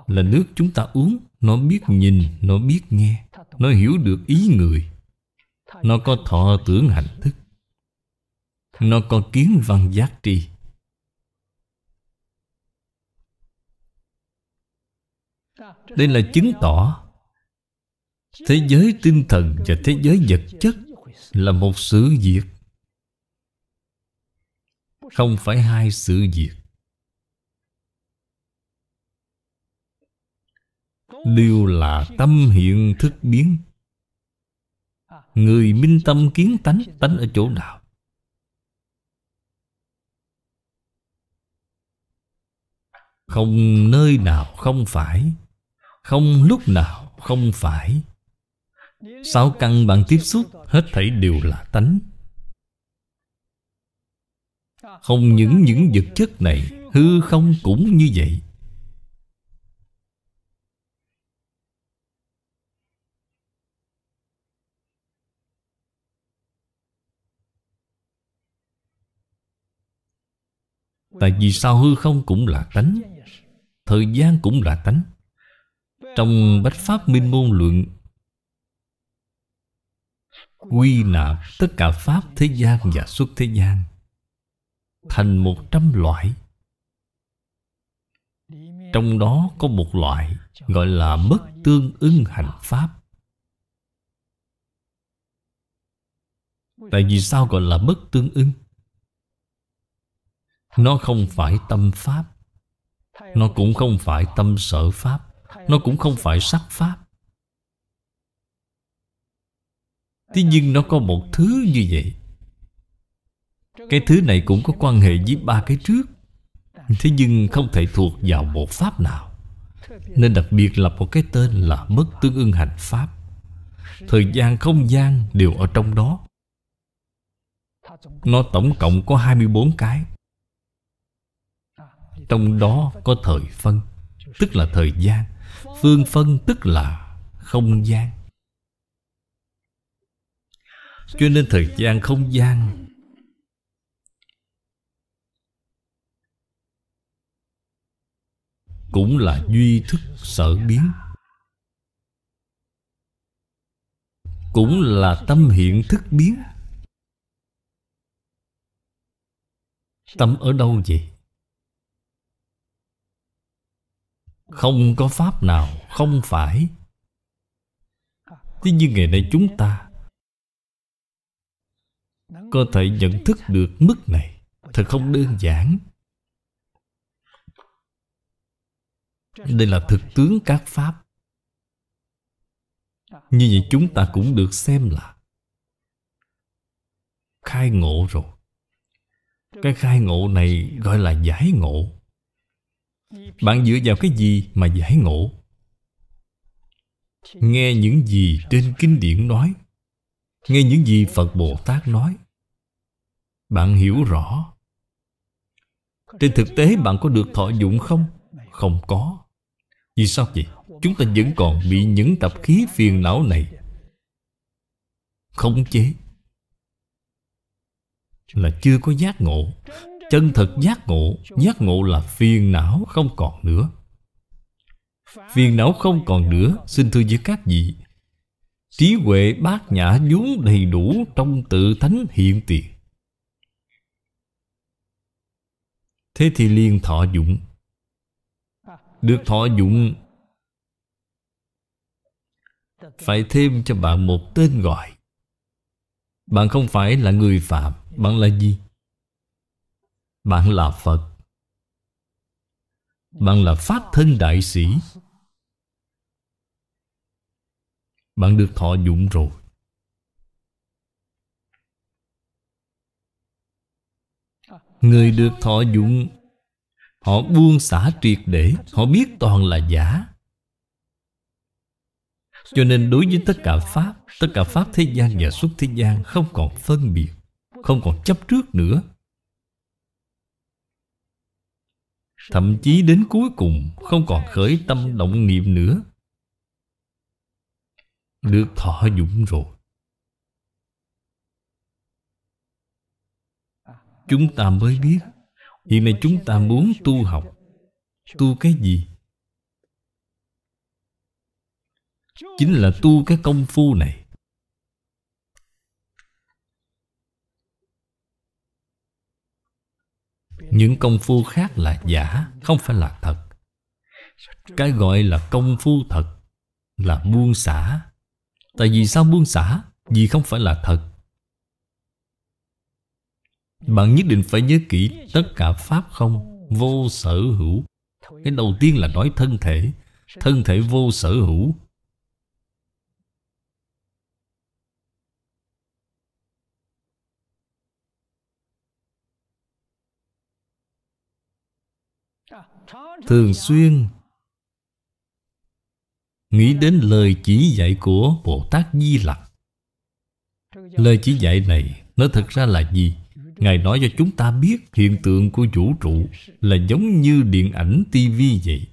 Là nước chúng ta uống, nó biết nhìn, nó biết nghe, nó hiểu được ý người, nó có thọ tưởng hành thức nó có kiến văn giác tri. Đây là chứng tỏ thế giới tinh thần và thế giới vật chất là một sự việc. Không phải hai sự việc. Đều là tâm hiện thức biến. Người minh tâm kiến tánh tánh ở chỗ nào? Không nơi nào không phải, không lúc nào không phải. Sáu căn bạn tiếp xúc, hết thảy đều là tánh. Không những những vật chất này, Hư không cũng như vậy. Tại vì sao hư không cũng là tánh? Thời gian cũng là tánh. Trong Bách Pháp Minh Môn Luận, Quy nạp tất cả Pháp thế gian và xuất thế gian thành một trăm loại. Trong đó có một loại gọi là mất tương ưng hành pháp. Tại vì sao gọi là bất tương ưng? Nó không phải tâm pháp. Nó cũng không phải tâm sở pháp. Nó cũng không phải sắc pháp. Thế nhưng nó có một thứ như vậy. Cái thứ này cũng có quan hệ với ba cái trước. Thế nhưng không thể thuộc vào một pháp nào. Nên đặc biệt là một cái tên là Bất tương ưng hành pháp. Thời gian không gian đều ở trong đó. Nó tổng cộng có 24 cái. Trong đó có thời phân, Tức là thời gian. Phương phân tức là không gian. Cho nên thời gian không gian Cũng là duy thức sở biến, cũng là tâm hiện thức biến. Tâm ở đâu vậy? Không có pháp nào, không phải. Thế nhưng ngày nay chúng ta có thể nhận thức được mức này, thật không đơn giản. Đây là thực tướng các pháp. Như vậy chúng ta cũng được xem là khai ngộ rồi. Cái khai ngộ này gọi là giải ngộ bạn dựa vào cái gì mà giải ngộ? Nghe những gì trên kinh điển nói, nghe những gì phật bồ tát nói, bạn hiểu rõ. Trên thực tế, bạn có được thọ dụng không? Không có. Vì sao vậy? Chúng ta vẫn còn bị những tập khí phiền não này. Khống chế. Là chưa có giác ngộ. Chân thật giác ngộ Giác ngộ là phiền não không còn nữa. Phiền não không còn nữa, Xin thưa với các vị. Trí huệ bát nhã vốn đầy đủ Trong tự thánh hiện tiền. Thế thì liền thọ dụng. Được thọ dụng, phải thêm cho bạn một tên gọi. Bạn không phải là người phạm, bạn là gì? Bạn là phật. Bạn là pháp thân đại sĩ. Bạn được thọ dụng rồi. Người được thọ dụng, họ buông xả triệt để, họ biết toàn là giả. Cho nên đối với tất cả Pháp, Tất cả Pháp thế gian và xuất thế gian Không còn phân biệt, Không còn chấp trước nữa. Thậm chí đến cuối cùng Không còn khởi tâm động niệm nữa. Được thọ dụng rồi. Chúng ta mới biết Hiện nay chúng ta muốn tu học. Tu cái gì? chính là tu cái công phu này. Những công phu khác là giả, không phải là thật. Cái gọi là công phu thật là buông xả. Tại vì sao buông xả? Vì không phải là thật. Bạn nhất định phải nhớ kỹ tất cả pháp không vô sở hữu. Cái đầu tiên là nói thân thể. Thân thể vô sở hữu. Thường xuyên. Nghĩ đến lời chỉ dạy của bồ tát di lặc. Lời chỉ dạy này, nó thực ra là gì? Ngài nói cho chúng ta biết hiện tượng của vũ trụ là giống như điện ảnh tivi vậy.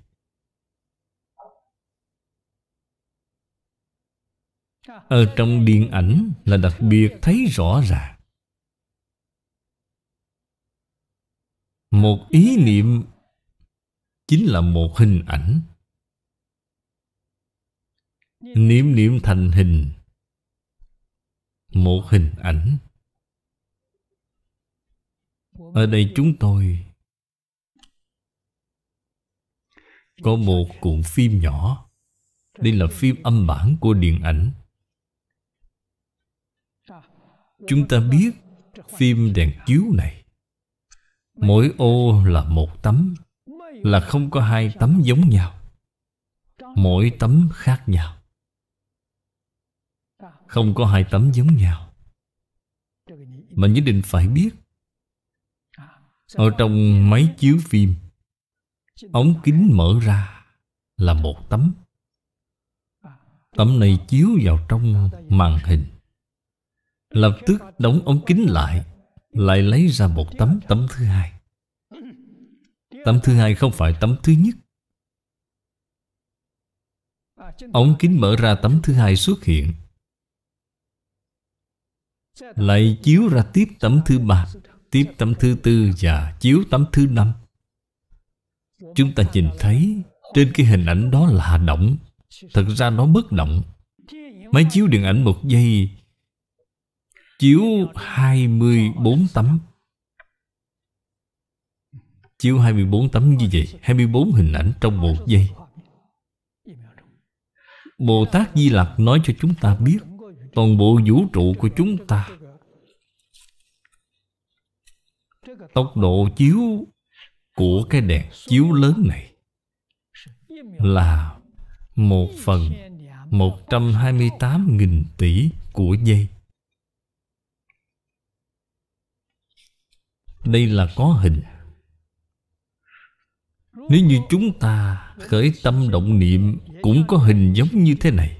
Ở trong điện ảnh là đặc biệt thấy rõ ràng. Một ý niệm chính là một hình ảnh. Niệm niệm thành hình. Một hình ảnh. Ở đây chúng tôi có một cuộn phim nhỏ. Đây là phim âm bản của điện ảnh. Chúng ta biết phim đèn chiếu này Mỗi ô là một tấm. Là không có hai tấm giống nhau, Mỗi tấm khác nhau. Không có hai tấm giống nhau. Mà nhất định phải biết, Ở trong máy chiếu phim, Ống kính mở ra Là một tấm. Tấm này chiếu vào trong màn hình. Lập tức đóng ống kính lại Lại lấy ra một tấm tấm thứ hai. Tấm thứ hai không phải tấm thứ nhất. Ống kính mở ra tấm thứ hai xuất hiện. Lại chiếu ra tiếp tấm thứ ba, Tiếp tấm thứ tư và chiếu tấm thứ năm. Chúng ta nhìn thấy Trên cái hình ảnh đó là động Thật ra nó bất động. Máy chiếu điện ảnh một giây, Chiếu 24 tấm. Chiếu 24 tấm như vậy 24 hình ảnh trong một giây. Bồ Tát Di Lặc nói cho chúng ta biết Toàn bộ vũ trụ của chúng ta. Tốc độ chiếu của cái đèn chiếu lớn này Là một phần 128.000 tỷ của giây. Đây là có hình. Nếu như chúng ta khởi tâm động niệm Cũng có hình giống như thế này,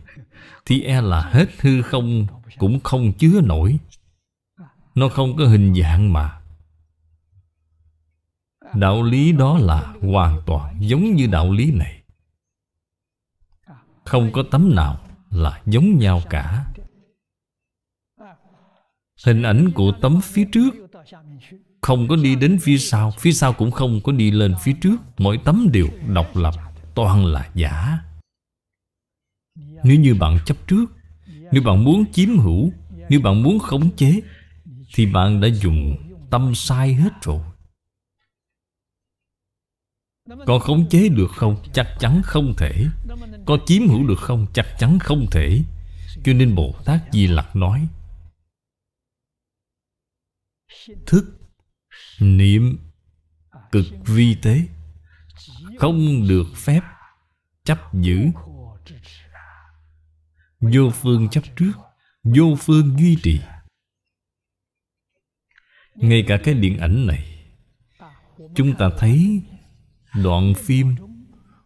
Thì e là hết hư không Cũng không chứa nổi. Nó không có hình dạng mà. Đạo lý đó là hoàn toàn giống như đạo lý này. Không có tấm nào là giống nhau cả. Hình ảnh của tấm phía trước không có đi đến phía sau Phía sau cũng không có đi lên phía trước. Mỗi tấm đều độc lập, Toàn là giả. Nếu như bạn chấp trước, Nếu bạn muốn chiếm hữu, Nếu bạn muốn khống chế, Thì bạn đã dùng tâm sai hết rồi. Có khống chế được không? Chắc chắn không thể. Có chiếm hữu được không? Chắc chắn không thể. Cho nên Bồ Tát Di Lặc nói, Thức Niệm Cực vi tế, Không được phép Chấp giữ. Vô phương chấp trước, Vô phương duy trì. Ngay cả cái điện ảnh này, Chúng ta thấy Đoạn phim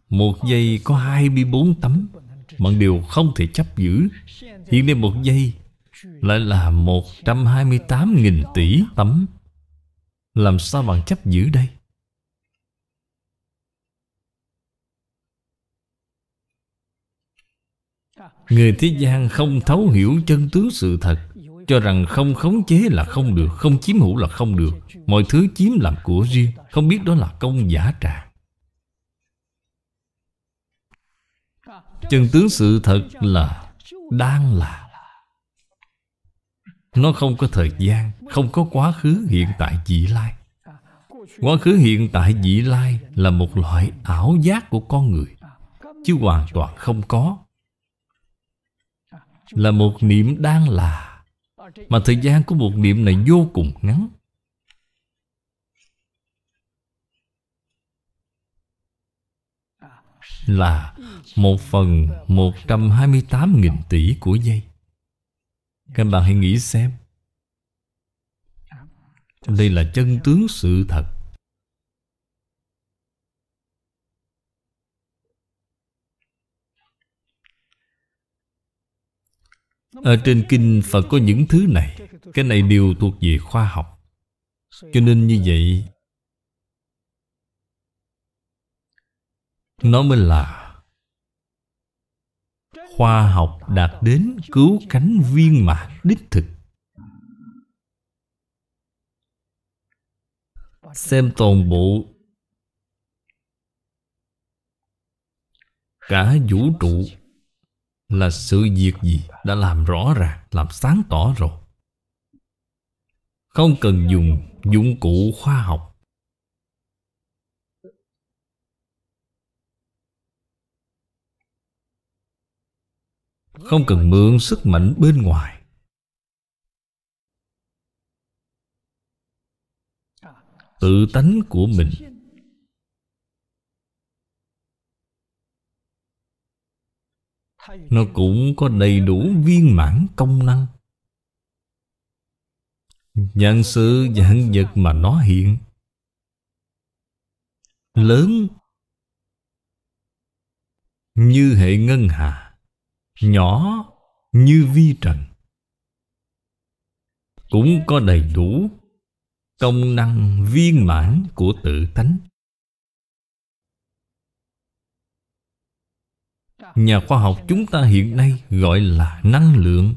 Một giây có 24 tấm Bạn đều không thể chấp giữ. Hiện nay một giây Lại là 128.000 tỷ tấm. Làm sao bạn chấp giữ đây? Người thế gian không thấu hiểu chân tướng sự thật, Cho rằng không khống chế là không được, Không chiếm hữu là không được. Mọi thứ chiếm làm của riêng, Không biết đó là công giả tràng Chân tướng sự thật là Đang là. Nó không có thời gian, Không có quá khứ hiện tại vị lai. Quá khứ hiện tại vị lai Là một loại ảo giác của con người, Chứ hoàn toàn không có. Là một niệm đang là, Mà thời gian của một niệm này vô cùng ngắn. Là một phần 128.000 tỷ của giây. Các bạn hãy nghĩ xem. Đây là chân tướng sự thật. Ở trên kinh Phật có những thứ này. Cái này đều thuộc về khoa học. Cho nên như vậy, Nó mới là Khoa học đạt đến cứu cánh viên mãn đích thực. Xem toàn bộ Cả vũ trụ Là sự việc gì Đã làm rõ ràng, Làm sáng tỏ rồi. Không cần dùng dụng cụ khoa học Không cần mượn sức mạnh bên ngoài. Tự tánh của mình. Nó cũng có đầy đủ viên mãn công năng. Nhân sự dạng vật mà nó hiện. Lớn Như hệ ngân hà nhỏ như vi trần. Cũng có đầy đủ công năng viên mãn của tự tánh. Nhà khoa học chúng ta hiện nay gọi là năng lượng.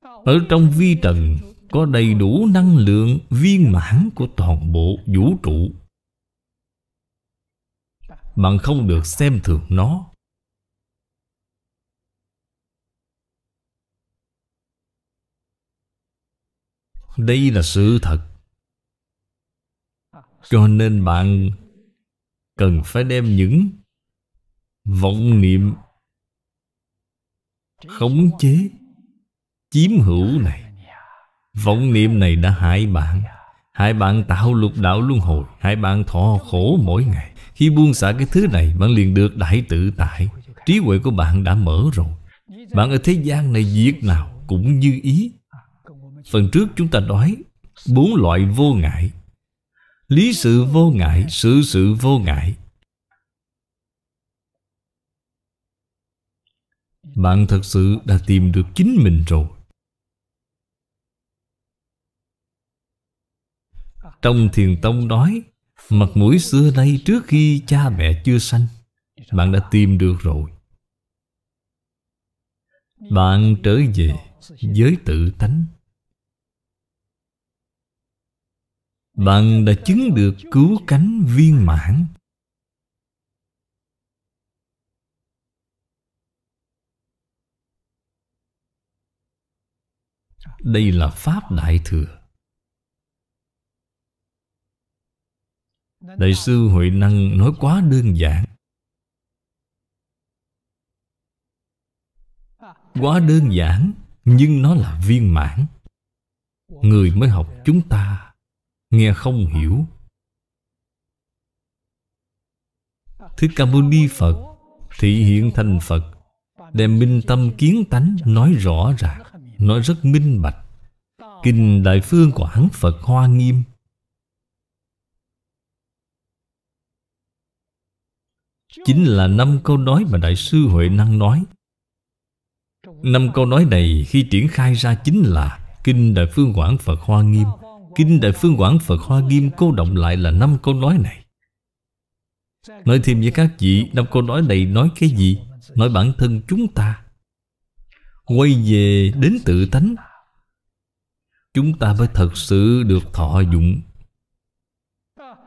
Ở trong vi trần có đầy đủ năng lượng viên mãn của toàn bộ vũ trụ. Bạn không được xem thường nó. Đây là sự thật. Cho nên bạn cần phải đem những vọng niệm khống chế, chiếm hữu này. Vọng niệm này đã hại bạn. Hại bạn tạo lục đạo luân hồi. Hại bạn thọ khổ mỗi ngày. Khi buông xả cái thứ này, bạn liền được đại tự tại. Trí huệ của bạn đã mở rồi. Bạn ở thế gian này việc nào cũng như ý phần trước chúng ta nói bốn loại vô ngại. Lý sự vô ngại, sự sự vô ngại. Bạn thật sự đã tìm được chính mình rồi. Trong thiền tông nói, mặt mũi xưa nay trước khi cha mẹ chưa sanh, bạn đã tìm được rồi. Bạn trở về với tự tánh. Bạn đã chứng được cứu cánh viên mãn. Đây là pháp đại thừa. Đại sư huệ năng nói quá đơn giản. Quá đơn giản, nhưng nó là viên mãn. Người mới học chúng ta nghe không hiểu. Thứ Ca Mâu Ni Phật, Thị hiện thành Phật, Đem minh tâm kiến tánh Nói rõ ràng Nói rất minh bạch. Kinh Đại Phương Quảng Phật Hoa Nghiêm. Chính là năm câu nói mà Đại sư Huệ Năng nói. Năm câu nói này khi triển khai ra chính là Kinh Đại Phương Quảng Phật Hoa Nghiêm. Kinh Đại Phương Quảng Phật Hoa Nghiêm cô động lại là năm câu nói này. Nói thêm với các vị, Năm câu nói này nói cái gì? Nói bản thân chúng ta. Quay về đến tự tánh. Chúng ta mới thật sự được thọ dụng.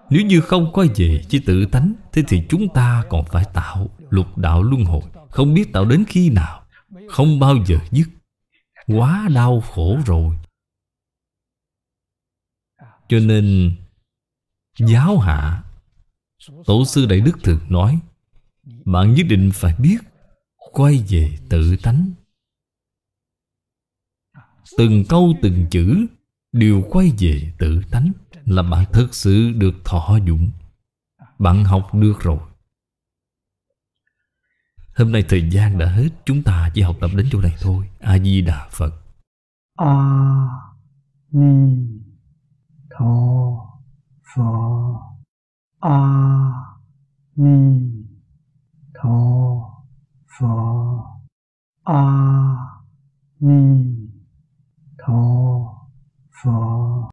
Nếu như không quay về chỉ tự tánh, Thế thì chúng ta còn phải tạo lục đạo luân hồi. Không biết tạo đến khi nào, Không bao giờ dứt. Quá đau khổ rồi cho nên, Giáo hạ Tổ sư Đại Đức thường nói Bạn nhất định phải biết Quay về tự tánh. Từng câu, từng chữ Đều quay về tự tánh Là bạn thực sự được thọ dụng. Bạn học được rồi. Hôm nay thời gian đã hết, Chúng ta chỉ học tập đến chỗ này thôi. A-di-đà Phật. A-ni 陀佛阿弥陀佛阿弥陀佛。